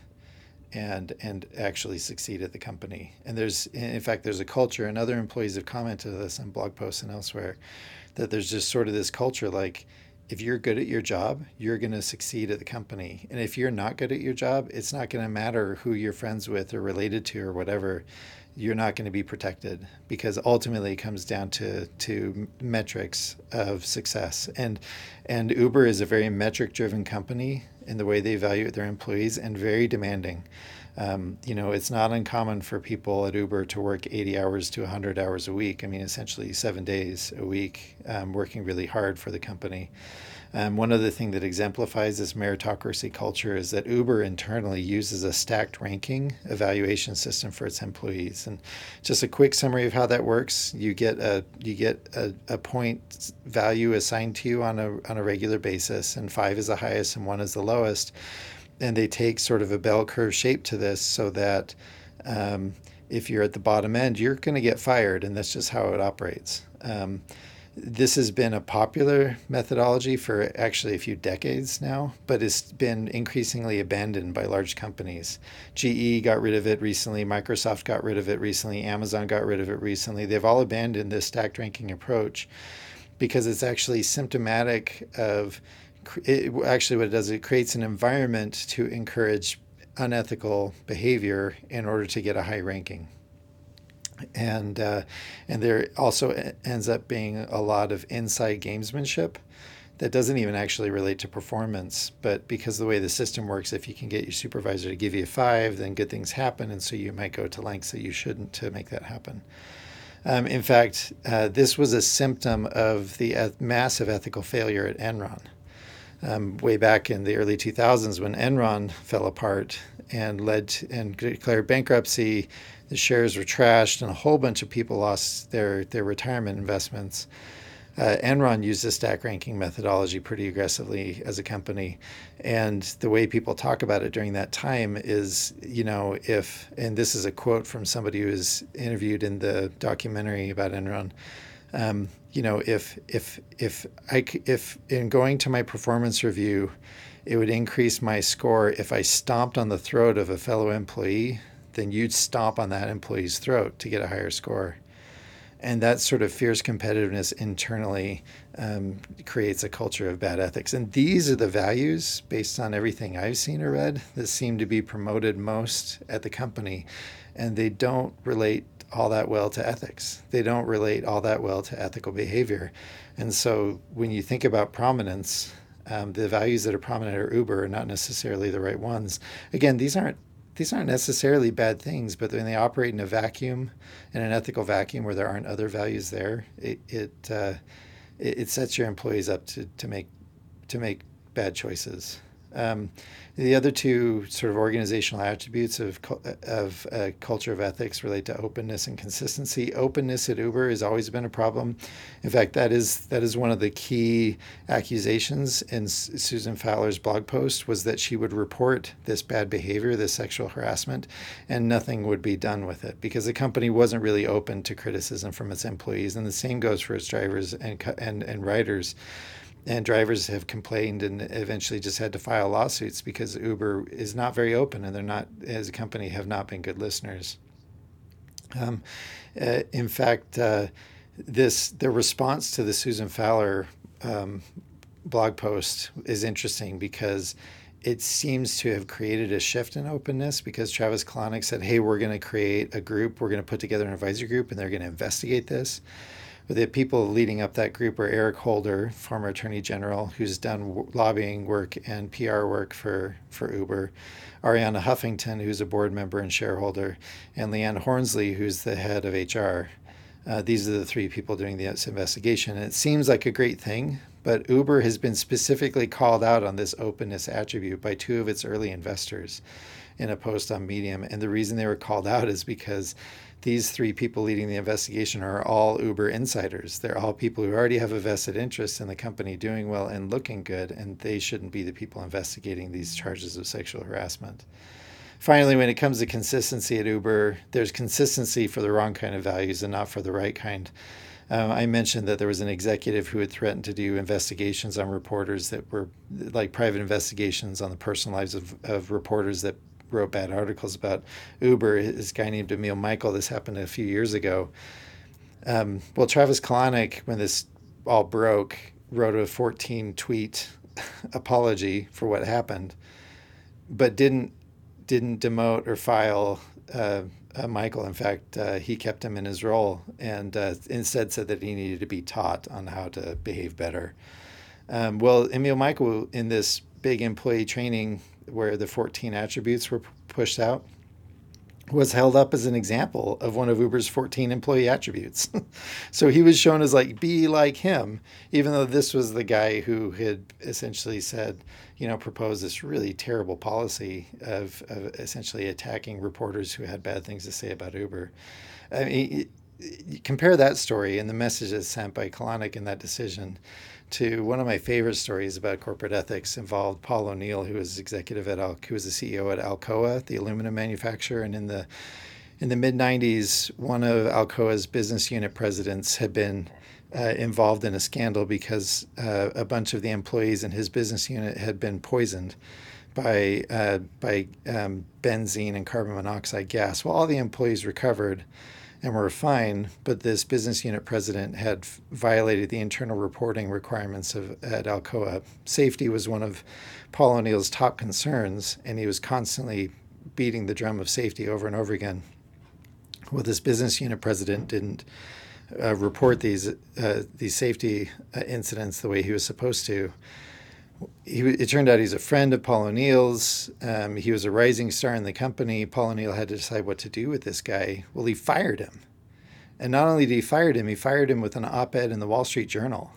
and and actually succeed at the company. And there's in fact there's a culture and other employees have commented this on blog posts and elsewhere that there's just sort of this culture like if you're good at your job, you're going to succeed at the company. And if you're not good at your job, it's not going to matter who you're friends with or related to or whatever. You're not going to be protected because ultimately it comes down to to metrics of success. And and Uber is a very metric driven company in the way they evaluate their employees and very demanding. Um, you know, it's not uncommon for people at Uber to work 80 hours to 100 hours a week. I mean, essentially seven days a week, um, working really hard for the company. Um, one other thing that exemplifies this meritocracy culture is that Uber internally uses a stacked ranking evaluation system for its employees. And just a quick summary of how that works: you get a you get a, a point value assigned to you on a on a regular basis, and five is the highest and one is the lowest. And they take sort of a bell curve shape to this so that um, if you're at the bottom end, you're going to get fired, and that's just how it operates. Um, this has been a popular methodology for actually a few decades now, but it's been increasingly abandoned by large companies. GE got rid of it recently, Microsoft got rid of it recently, Amazon got rid of it recently. They've all abandoned this stacked ranking approach because it's actually symptomatic of it, actually what it does it creates an environment to encourage unethical behavior in order to get a high ranking and uh, and there also ends up being a lot of inside gamesmanship that doesn't even actually relate to performance. But because the way the system works if you can get your supervisor to give you a five then good things happen and so you might go to lengths that you shouldn't to make that happen. Um, in fact uh, this was a symptom of the massive ethical failure at enron. Um, way back in the early 2000s when enron fell apart and led to, and declared bankruptcy the shares were trashed, and a whole bunch of people lost their, their retirement investments. Uh, Enron used the stack ranking methodology pretty aggressively as a company. And the way people talk about it during that time is, you know, if, and this is a quote from somebody who was interviewed in the documentary about Enron. Um, you know, if if if I if in going to my performance review, it would increase my score if I stomped on the throat of a fellow employee then you'd stomp on that employee's throat to get a higher score. And that sort of fierce competitiveness internally um, creates a culture of bad ethics. And these are the values, based on everything I've seen or read, that seem to be promoted most at the company. And they don't relate all that well to ethics. They don't relate all that well to ethical behavior. And so when you think about prominence, um, the values that are prominent at Uber are not necessarily the right ones. Again, these aren't these aren't necessarily bad things, but when they operate in a vacuum, in an ethical vacuum where there aren't other values there, it it, uh, it, it, sets your employees up to, to make to make bad choices. Um, the other two sort of organizational attributes of, of a culture of ethics relate to openness and consistency. Openness at Uber has always been a problem. In fact, that is that is one of the key accusations in Susan Fowler's blog post was that she would report this bad behavior, this sexual harassment, and nothing would be done with it because the company wasn't really open to criticism from its employees. And the same goes for its drivers and and, and riders and drivers have complained and eventually just had to file lawsuits because Uber is not very open and they're not, as a company, have not been good listeners. Um, uh, in fact, uh, this the response to the Susan Fowler um, blog post is interesting because it seems to have created a shift in openness because Travis Kalanick said, "Hey, we're going to create a group. We're going to put together an advisory group, and they're going to investigate this." The people leading up that group are Eric Holder, former Attorney General, who's done lobbying work and PR work for, for Uber, Arianna Huffington, who's a board member and shareholder, and Liane Hornsey, who's the head of HR. Uh, these are the three people doing the investigation. And it seems like a great thing, but Uber has been specifically called out on this openness attribute by two of its early investors in a post on Medium. And the reason they were called out is because these three people leading the investigation are all Uber insiders. They're all people who already have a vested interest in the company doing well and looking good, and they shouldn't be the people investigating these charges of sexual harassment. Finally, when it comes to consistency at Uber, there's consistency for the wrong kind of values and not for the right kind. Um, I mentioned that there was an executive who had threatened to do investigations on reporters that were like private investigations on the personal lives of, of reporters that wrote bad articles about Uber. This guy named Emil Michael. This happened a few years ago. Um, well, Travis Kalanick, when this all broke, wrote a 14 tweet apology for what happened, but didn't didn't demote or file uh, uh, Michael. In fact, uh, he kept him in his role and uh, instead said that he needed to be taught on how to behave better. Um, well, Emil Michael, in this big employee training where the 14 attributes were pushed out was held up as an example of one of Uber's 14 employee attributes. so he was shown as like, be like him, even though this was the guy who had essentially said, you know, proposed this really terrible policy of, of essentially attacking reporters who had bad things to say about Uber. I mean, compare that story and the messages sent by Kalanick in that decision to one of my favorite stories about corporate ethics involved Paul O'Neill, who was executive at Al- who was the CEO at Alcoa, the aluminum manufacturer, and in the in the mid 90s, one of Alcoa's business unit presidents had been uh, involved in a scandal because uh, a bunch of the employees in his business unit had been poisoned by uh, by um, benzene and carbon monoxide gas. Well, all the employees recovered and were fine, but this business unit president had violated the internal reporting requirements of at Alcoa. Safety was one of Paul O'Neill's top concerns, and he was constantly beating the drum of safety over and over again. Well, this business unit president didn't uh, report these uh, these safety uh, incidents the way he was supposed to. He, it turned out he's a friend of Paul O'Neill's. Um, he was a rising star in the company. Paul O'Neill had to decide what to do with this guy. Well, he fired him, and not only did he fire him, he fired him with an op-ed in the Wall Street Journal.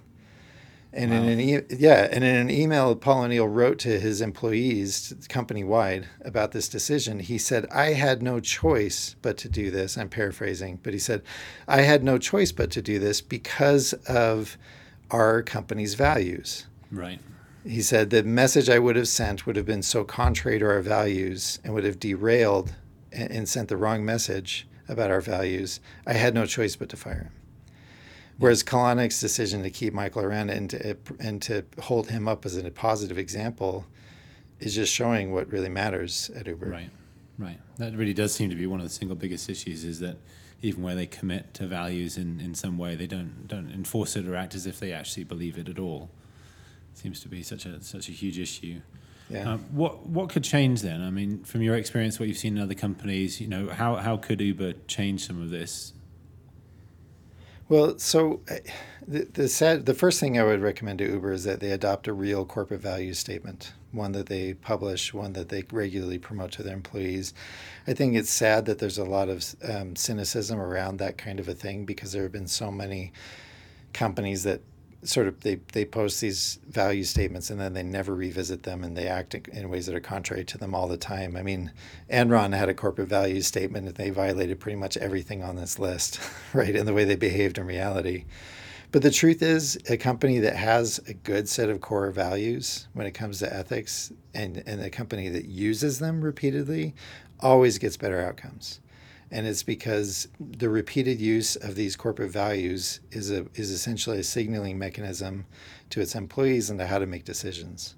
And wow. in an e- yeah, and in an email Paul O'Neill wrote to his employees company wide about this decision, he said, "I had no choice but to do this." I'm paraphrasing, but he said, "I had no choice but to do this because of our company's values." Right. He said the message I would have sent would have been so contrary to our values and would have derailed and, and sent the wrong message about our values. I had no choice but to fire him. Whereas Kalanick's decision to keep Michael around and to, and to hold him up as a positive example is just showing what really matters at Uber. Right, right. That really does seem to be one of the single biggest issues is that even where they commit to values in, in some way, they don't don't enforce it or act as if they actually believe it at all. Seems to be such a such a huge issue. Yeah. Um, what what could change then? I mean, from your experience, what you've seen in other companies, you know, how how could Uber change some of this? Well, so uh, the the, sad, the first thing I would recommend to Uber is that they adopt a real corporate value statement, one that they publish, one that they regularly promote to their employees. I think it's sad that there's a lot of um, cynicism around that kind of a thing because there have been so many companies that sort of they, they post these value statements and then they never revisit them and they act in ways that are contrary to them all the time. I mean, Enron had a corporate value statement and they violated pretty much everything on this list, right, in the way they behaved in reality. But the truth is, a company that has a good set of core values when it comes to ethics and, and a company that uses them repeatedly always gets better outcomes and it's because the repeated use of these corporate values is a is essentially a signaling mechanism to its employees and to how to make decisions.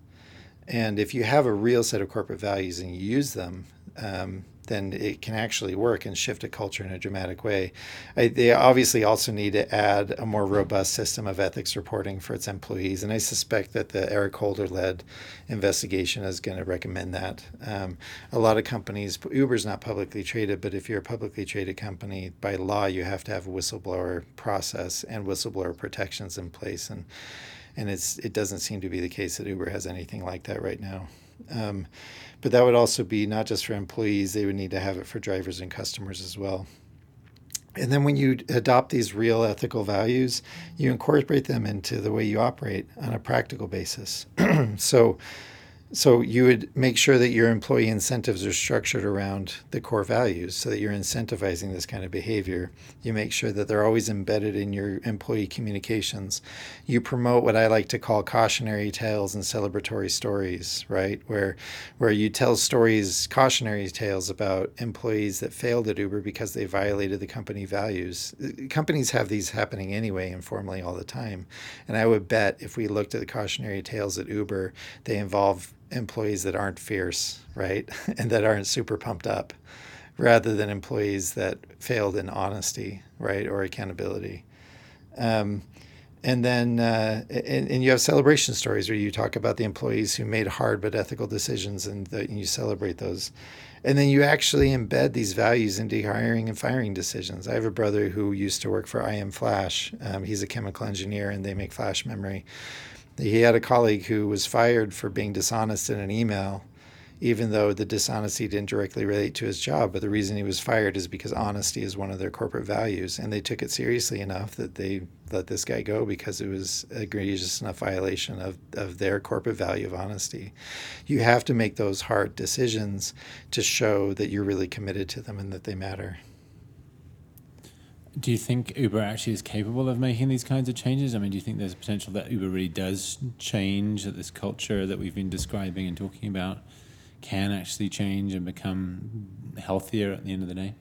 And if you have a real set of corporate values and you use them, um, then it can actually work and shift a culture in a dramatic way. I, they obviously also need to add a more robust system of ethics reporting for its employees, and I suspect that the Eric Holder led investigation is going to recommend that. Um, a lot of companies, Uber's not publicly traded, but if you're a publicly traded company, by law, you have to have a whistleblower process and whistleblower protections in place, and and it's it doesn't seem to be the case that Uber has anything like that right now. Um, but that would also be not just for employees, they would need to have it for drivers and customers as well. And then when you adopt these real ethical values, you incorporate them into the way you operate on a practical basis. so so you would make sure that your employee incentives are structured around the core values so that you're incentivizing this kind of behavior. You make sure that they're always embedded in your employee communications. You promote what I like to call cautionary tales and celebratory stories, right? Where where you tell stories, cautionary tales about employees that failed at Uber because they violated the company values. Companies have these happening anyway informally all the time. And I would bet if we looked at the cautionary tales at Uber, they involve employees that aren't fierce, right? and that aren't super pumped up, rather than employees that failed in honesty, right? Or accountability. Um, and then uh, and, and, you have celebration stories where you talk about the employees who made hard but ethical decisions and, the, and you celebrate those and then you actually embed these values into hiring and firing decisions i have a brother who used to work for IM Flash um, he's a chemical engineer and they make flash memory he had a colleague who was fired for being dishonest in an email, even though the dishonesty didn't directly relate to his job. But the reason he was fired is because honesty is one of their corporate values. And they took it seriously enough that they let this guy go because it was egregious enough violation of, of their corporate value of honesty. You have to make those hard decisions to show that you're really committed to them and that they matter. Do you think Uber actually is capable of making these kinds of changes? I mean, do you think there's potential that Uber really does change, that this culture that we've been describing and talking about can actually change and become healthier at the end of the day?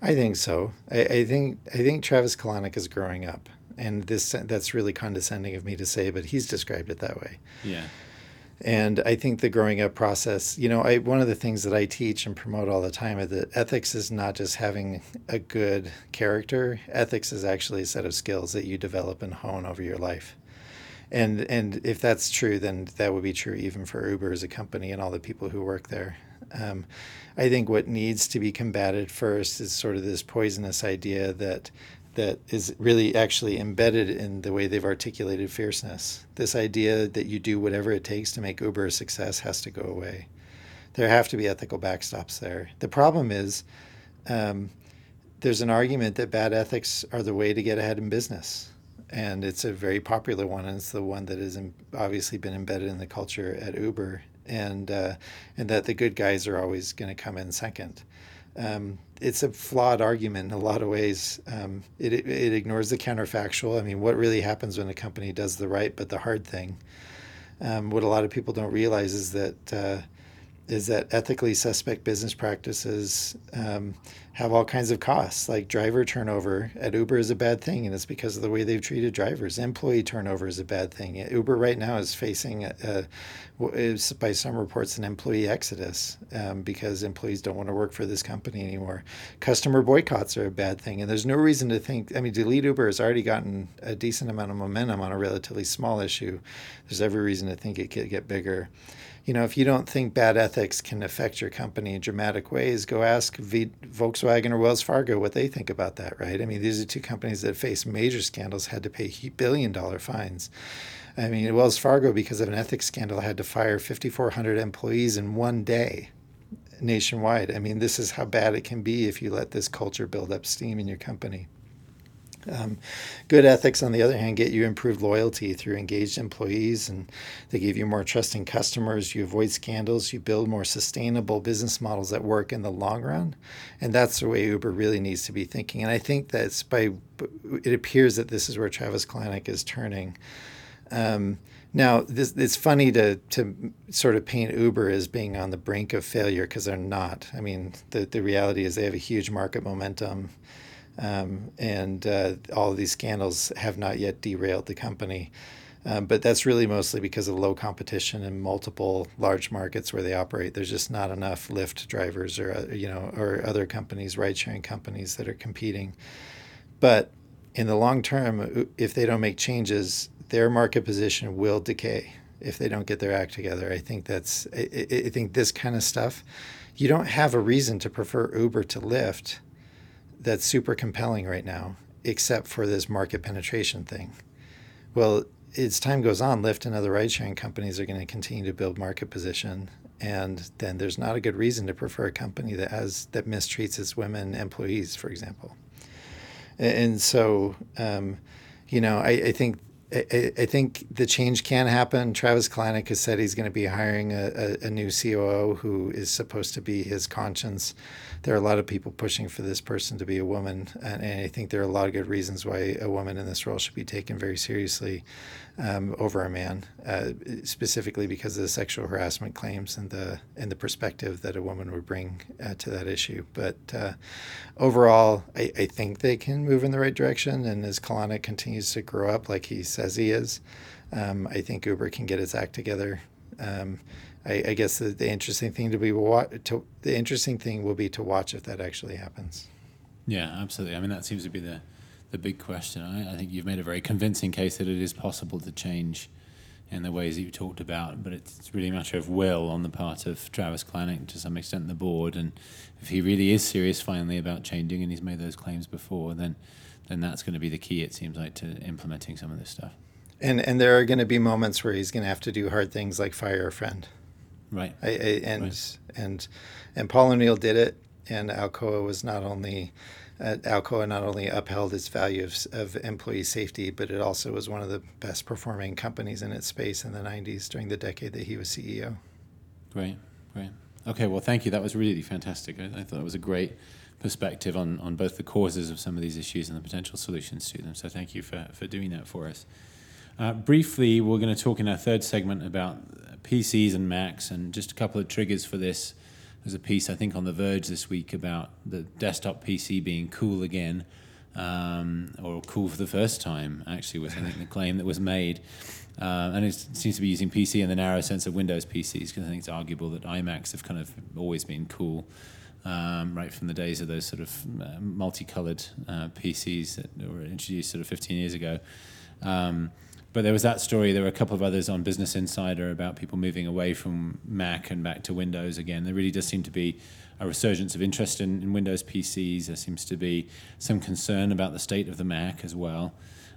I think so. I, I think I think Travis Kalanick is growing up, and this that's really condescending of me to say, but he's described it that way. Yeah. And I think the growing up process, you know, I one of the things that I teach and promote all the time is that ethics is not just having a good character. Ethics is actually a set of skills that you develop and hone over your life. And and if that's true, then that would be true even for Uber as a company and all the people who work there. Um, I think what needs to be combated first is sort of this poisonous idea that that is really actually embedded in the way they've articulated fierceness. This idea that you do whatever it takes to make Uber a success has to go away. There have to be ethical backstops there. The problem is um, there's an argument that bad ethics are the way to get ahead in business. And it's a very popular one, and it's the one that has obviously been embedded in the culture at Uber, and uh, and that the good guys are always going to come in second um, it's a flawed argument in a lot of ways. Um, it, it ignores the counterfactual. I mean, what really happens when a company does the right but the hard thing? Um, what a lot of people don't realize is that uh, is that ethically suspect business practices um, have all kinds of costs. Like driver turnover at Uber is a bad thing, and it's because of the way they've treated drivers. Employee turnover is a bad thing. Uber right now is facing, a, a, is by some reports, an employee exodus um, because employees don't want to work for this company anymore. Customer boycotts are a bad thing, and there's no reason to think. I mean, delete Uber has already gotten a decent amount of momentum on a relatively small issue. There's every reason to think it could get bigger you know, if you don't think bad ethics can affect your company in dramatic ways, go ask v- Volkswagen or Wells Fargo what they think about that, right? I mean, these are two companies that faced major scandals, had to pay billion dollar fines. I mean, Wells Fargo, because of an ethics scandal, had to fire 5,400 employees in one day nationwide. I mean, this is how bad it can be if you let this culture build up steam in your company. Um, good ethics, on the other hand, get you improved loyalty through engaged employees, and they give you more trusting customers. You avoid scandals. You build more sustainable business models that work in the long run, and that's the way Uber really needs to be thinking. And I think that's by it appears that this is where Travis Kalanick is turning. Um, now, this, it's funny to to sort of paint Uber as being on the brink of failure because they're not. I mean, the the reality is they have a huge market momentum. Um, and uh, all of these scandals have not yet derailed the company. Um, but that's really mostly because of low competition in multiple large markets where they operate. There's just not enough Lyft drivers or uh, you know or other companies, ride-sharing companies that are competing. But in the long term, if they don't make changes, their market position will decay if they don't get their act together. I think that's I, I think this kind of stuff. You don't have a reason to prefer Uber to Lyft that's super compelling right now, except for this market penetration thing. Well, as time goes on, Lyft and other ride sharing companies are going to continue to build market position. And then there's not a good reason to prefer a company that has that mistreats its women employees, for example. And so, um, you know, I, I think I, I, think the change can happen. Travis Kalanick has said he's going to be hiring a, a, a, new COO who is supposed to be his conscience. There are a lot of people pushing for this person to be a woman, and, and I think there are a lot of good reasons why a woman in this role should be taken very seriously um, over a man, uh, specifically because of the sexual harassment claims and the and the perspective that a woman would bring uh, to that issue. But uh, overall, I, I think they can move in the right direction, and as Kalanick continues to grow up like he says he is, um, I think Uber can get its act together. Um, I, I, guess the, the, interesting thing to be to, the interesting thing will be to watch if that actually happens. Yeah, absolutely. I mean, that seems to be the the big question. I, I, think you've made a very convincing case that it is possible to change in the ways that you talked about, but it's really a matter of will on the part of Travis Kalanick to some extent, the board. And if he really is serious finally about changing, and he's made those claims before, then then that's going to be the key. It seems like to implementing some of this stuff. And and there are going to be moments where he's going to have to do hard things like fire a friend. Right. I, I, and right. and and Paul O'Neill did it, and Alcoa was not only uh, Alcoa not only upheld its value of, of employee safety, but it also was one of the best performing companies in its space in the 90s during the decade that he was CEO. Great, great. Okay, well, thank you. That was really fantastic. I, I thought it was a great perspective on, on both the causes of some of these issues and the potential solutions to them. So thank you for, for doing that for us. Uh, briefly, we're going to talk in our third segment about PCs and Macs and just a couple of triggers for this There's a piece I think on The Verge this week about the desktop PC being cool again, um, or cool for the first time. Actually, was I think the claim that was made, uh, and it seems to be using PC in the narrow sense of Windows PCs because I think it's arguable that iMacs have kind of always been cool. Um, right from the days of those sort of uh, multicolored uh, PCs that were introduced sort of 15 years ago. Um, but there was that story. There were a couple of others on Business Insider about people moving away from Mac and back to Windows again. There really does seem to be a resurgence of interest in, in Windows PCs. There seems to be some concern about the state of the Mac as well.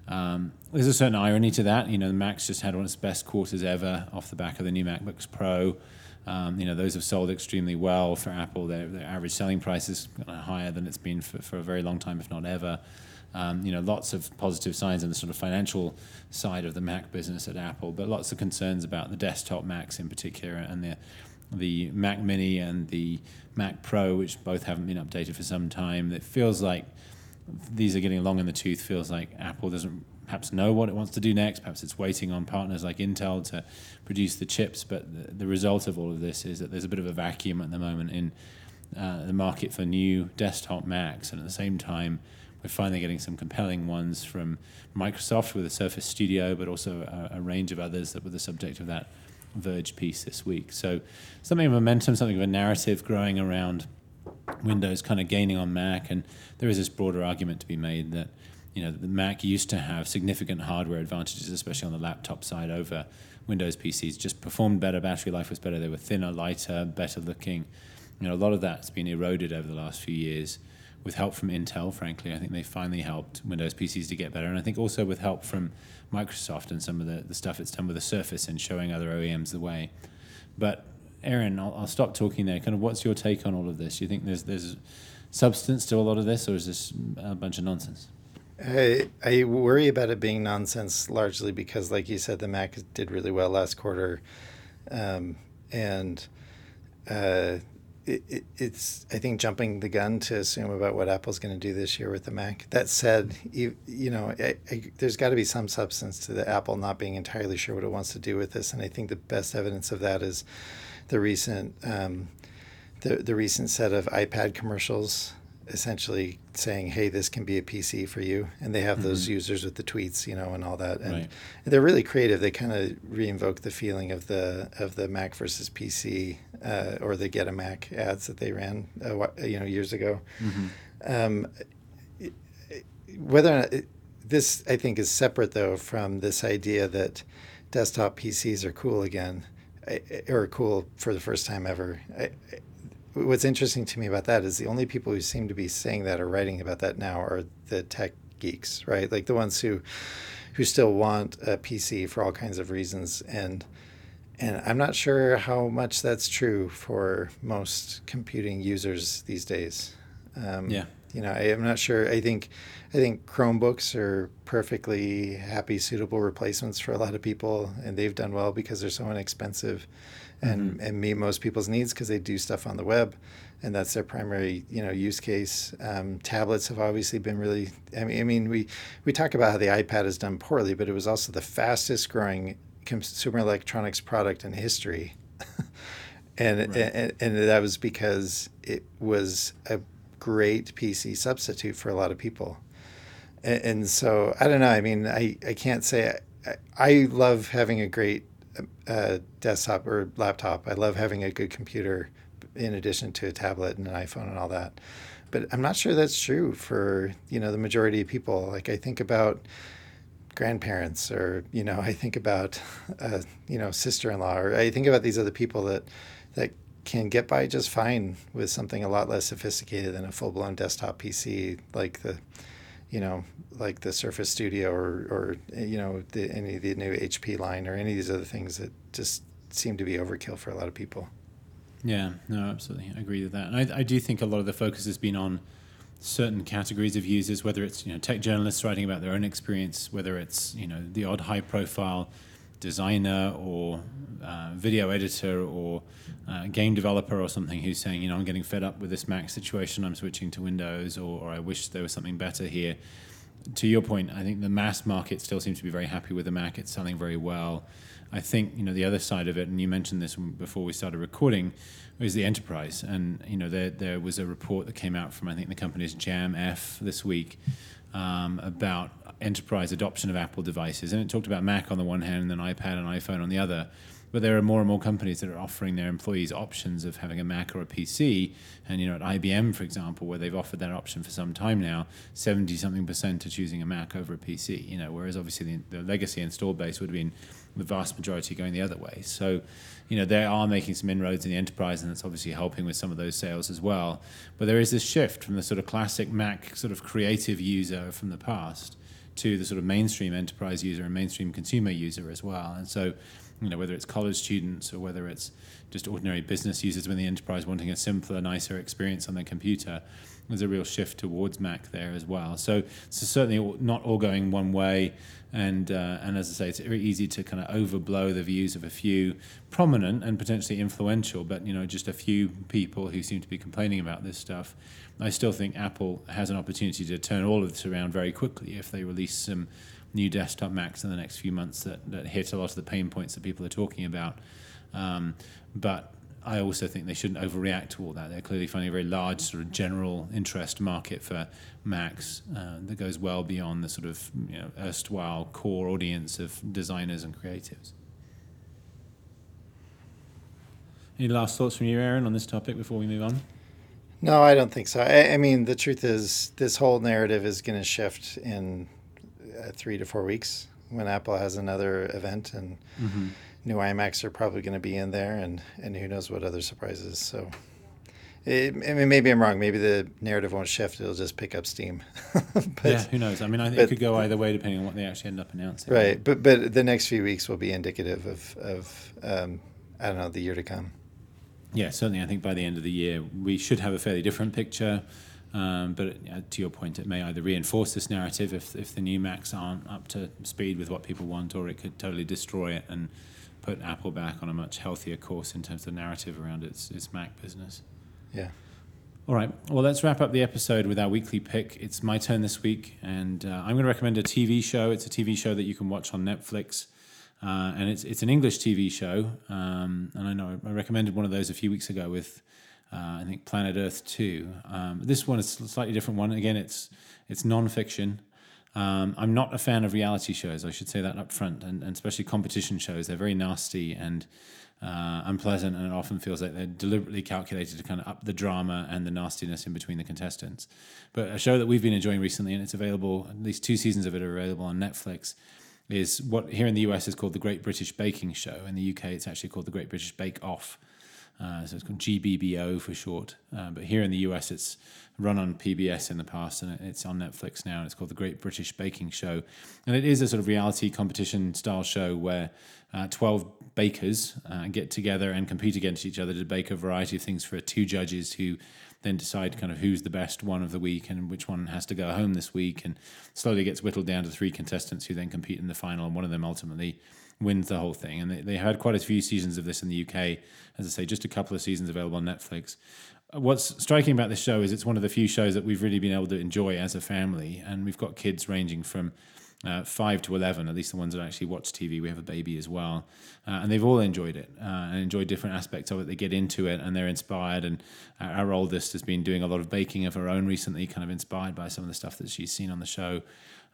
Um, there's a certain irony to that. You know, the Mac's just had one of its best quarters ever off the back of the new MacBooks Pro. Um, you know, those have sold extremely well for Apple. Their, their average selling price is higher than it's been for, for a very long time, if not ever. Um, you know, lots of positive signs in the sort of financial side of the Mac business at Apple, but lots of concerns about the desktop Macs in particular and the the Mac Mini and the Mac Pro, which both haven't been updated for some time. It feels like these are getting long in the tooth. Feels like Apple doesn't perhaps know what it wants to do next. Perhaps it's waiting on partners like Intel to produce the chips. But the, the result of all of this is that there's a bit of a vacuum at the moment in uh, the market for new desktop Macs, and at the same time we're finally getting some compelling ones from Microsoft with the Surface Studio, but also a, a, range of others that were the subject of that Verge piece this week. So something of momentum, something of a narrative growing around Windows, kind of gaining on Mac, and there is this broader argument to be made that you know the Mac used to have significant hardware advantages, especially on the laptop side over Windows PCs. Just performed better, battery life was better, they were thinner, lighter, better looking. You know, a lot of that's been eroded over the last few years with help from Intel, frankly. I think they finally helped Windows PCs to get better. And I think also with help from Microsoft and some of the, the stuff it's done with the Surface and showing other OEMs the way. But Aaron, I'll, I'll stop talking there. Kind of what's your take on all of this? Do you think there's, there's substance to a lot of this, or is this a bunch of nonsense? I, I worry about it being nonsense largely because, like you said, the Mac did really well last quarter. Um, and uh, it, it, it's I think jumping the gun to assume about what Apple's going to do this year with the Mac. That said, you, you know, I, I, there's got to be some substance to the Apple not being entirely sure what it wants to do with this, and I think the best evidence of that is the recent um, the the recent set of iPad commercials essentially saying, "Hey, this can be a PC for you," and they have mm-hmm. those users with the tweets, you know, and all that, and right. they're really creative. They kind of reinvoke the feeling of the of the Mac versus PC uh, or the Get a Mac ads that they ran, uh, you know, years ago. Mm-hmm. Um, whether it, this, I think, is separate though from this idea that desktop PCs are cool again, or cool for the first time ever. I, what's interesting to me about that is the only people who seem to be saying that or writing about that now are the tech geeks, right? Like the ones who who still want a PC for all kinds of reasons and and I'm not sure how much that's true for most computing users these days. Um, yeah. You know, I, am not sure. I think, I think Chromebooks are perfectly happy, suitable replacements for a lot of people, and they've done well because they're so inexpensive and, mm-hmm. and meet most people's needs because they do stuff on the web and that's their primary you know use case um, tablets have obviously been really I mean, I mean we we talk about how the ipad has done poorly but it was also the fastest growing consumer electronics product in history and, right. and and that was because it was a great pc substitute for a lot of people and, and so i don't know i mean i, I can't say I, I love having a great a desktop or laptop. I love having a good computer in addition to a tablet and an iPhone and all that. But I'm not sure that's true for, you know, the majority of people. Like I think about grandparents or, you know, I think about uh, you know, sister-in-law or I think about these other people that that can get by just fine with something a lot less sophisticated than a full-blown desktop PC like the you know, like the Surface Studio or, or you know, the, any of the new HP line or any of these other things that just seem to be overkill for a lot of people. Yeah, no, absolutely. I agree with that. And I, I do think a lot of the focus has been on certain categories of users, whether it's, you know, tech journalists writing about their own experience, whether it's, you know, the odd high profile designer or uh, video editor or uh, game developer or something who's saying, you know, I'm getting fed up with this Mac situation, I'm switching to Windows, or, or I wish there was something better here. to your point, I think the mass market still seems to be very happy with the Mac. It's selling very well. I think you know the other side of it, and you mentioned this before we started recording, is the enterprise. And you know there there was a report that came out from I think the company's Jamf this week um, about enterprise adoption of Apple devices, and it talked about Mac on the one hand, and then iPad and iPhone on the other. But there are more and more companies that are offering their employees options of having a Mac or a PC. And you know, at IBM, for example, where they've offered that option for some time now, seventy something percent are choosing a Mac over a PC. You know, whereas obviously the, the legacy install base would have been the vast majority going the other way. So, you know, they are making some inroads in the enterprise, and that's obviously helping with some of those sales as well. But there is this shift from the sort of classic Mac sort of creative user from the past to the sort of mainstream enterprise user and mainstream consumer user as well. And so, you know, whether it's college students or whether it's just ordinary business users within the enterprise wanting a simpler, nicer experience on their computer, there's a real shift towards Mac there as well. So, so certainly not all going one way. And, uh, and as I say, it's very easy to kind of overblow the views of a few prominent and potentially influential, but you know, just a few people who seem to be complaining about this stuff. I still think Apple has an opportunity to turn all of this around very quickly if they release some new desktop Macs in the next few months that, that hit a lot of the pain points that people are talking about. Um, but I also think they shouldn't overreact to all that. They're clearly finding a very large sort of general interest market for Macs uh, that goes well beyond the sort of you know erstwhile core audience of designers and creatives. Any last thoughts from you, Aaron, on this topic before we move on? No, I don't think so. I, I mean, the truth is, this whole narrative is going to shift in uh, three to four weeks when Apple has another event, and mm-hmm. New iMacs are probably going to be in there, and and who knows what other surprises. So, it, I mean, maybe I'm wrong. Maybe the narrative won't shift; it'll just pick up steam. but, yeah, who knows? I mean, I think but, it could go either way depending on what they actually end up announcing. Right, but but the next few weeks will be indicative of of um, I don't know the year to come. Yeah, certainly. I think by the end of the year, we should have a fairly different picture. Um, but uh, to your point, it may either reinforce this narrative if, if the new Macs aren't up to speed with what people want, or it could totally destroy it and put Apple back on a much healthier course in terms of the narrative around its, its Mac business. Yeah. All right. Well, let's wrap up the episode with our weekly pick. It's my turn this week, and uh, I'm going to recommend a TV show. It's a TV show that you can watch on Netflix. Uh, and it's it's an English TV show, um, and I know I recommended one of those a few weeks ago with uh, I think Planet Earth Two. Um, this one is a slightly different one. Again, it's it's non-fiction. Um, I'm not a fan of reality shows. I should say that up front, and, and especially competition shows. They're very nasty and uh, unpleasant, and it often feels like they're deliberately calculated to kind of up the drama and the nastiness in between the contestants. But a show that we've been enjoying recently, and it's available. At least two seasons of it are available on Netflix is what here in the US is called the Great British Baking Show. In the UK, it's actually called the Great British Bake Off. Uh, so it's called GBBO for short. Uh, but here in the US, it's run on PBS in the past and it's on Netflix now. And it's called the Great British Baking Show. And it is a sort of reality competition style show where uh, 12 bakers uh, get together and compete against each other to bake a variety of things for two judges who then decide kind of who's the best one of the week and which one has to go home this week, and slowly gets whittled down to three contestants who then compete in the final, and one of them ultimately wins the whole thing. And they, they had quite a few seasons of this in the UK. As I say, just a couple of seasons available on Netflix. What's striking about this show is it's one of the few shows that we've really been able to enjoy as a family, and we've got kids ranging from uh, five to eleven, at least the ones that actually watch TV. We have a baby as well, uh, and they've all enjoyed it uh, and enjoyed different aspects of it. They get into it and they're inspired. And our oldest has been doing a lot of baking of her own recently, kind of inspired by some of the stuff that she's seen on the show.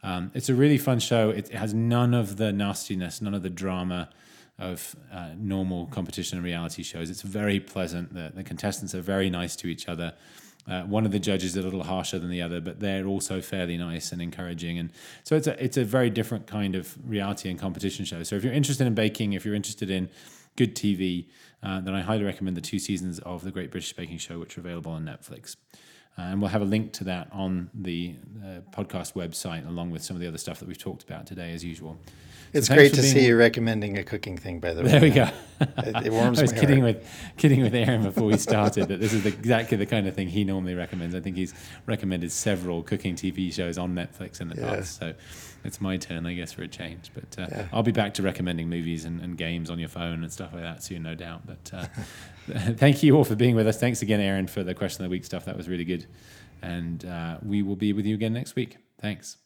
Um, it's a really fun show. It, has none of the nastiness, none of the drama of uh, normal competition and reality shows. It's very pleasant. The, the contestants are very nice to each other. Uh, one of the judges is a little harsher than the other, but they're also fairly nice and encouraging. And so it's a it's a very different kind of reality and competition show. So if you're interested in baking, if you're interested in good TV, uh, then I highly recommend the two seasons of the Great British Baking Show, which are available on Netflix. Uh, and we'll have a link to that on the uh, podcast website, along with some of the other stuff that we've talked about today, as usual. It's so great to see you recommending a cooking thing, by the way. There we go. it, it warms I was kidding heart. with kidding with Aaron before we started that this is exactly the kind of thing he normally recommends. I think he's recommended several cooking TV shows on Netflix in the yeah. past, so it's my turn, I guess, for a change. But uh, yeah. I'll be back to recommending movies and, and, games on your phone and stuff like that soon, no doubt. But uh, thank you all for being with us. Thanks again, Aaron, for the question of the week stuff. That was really good, and uh, we will be with you again next week. Thanks.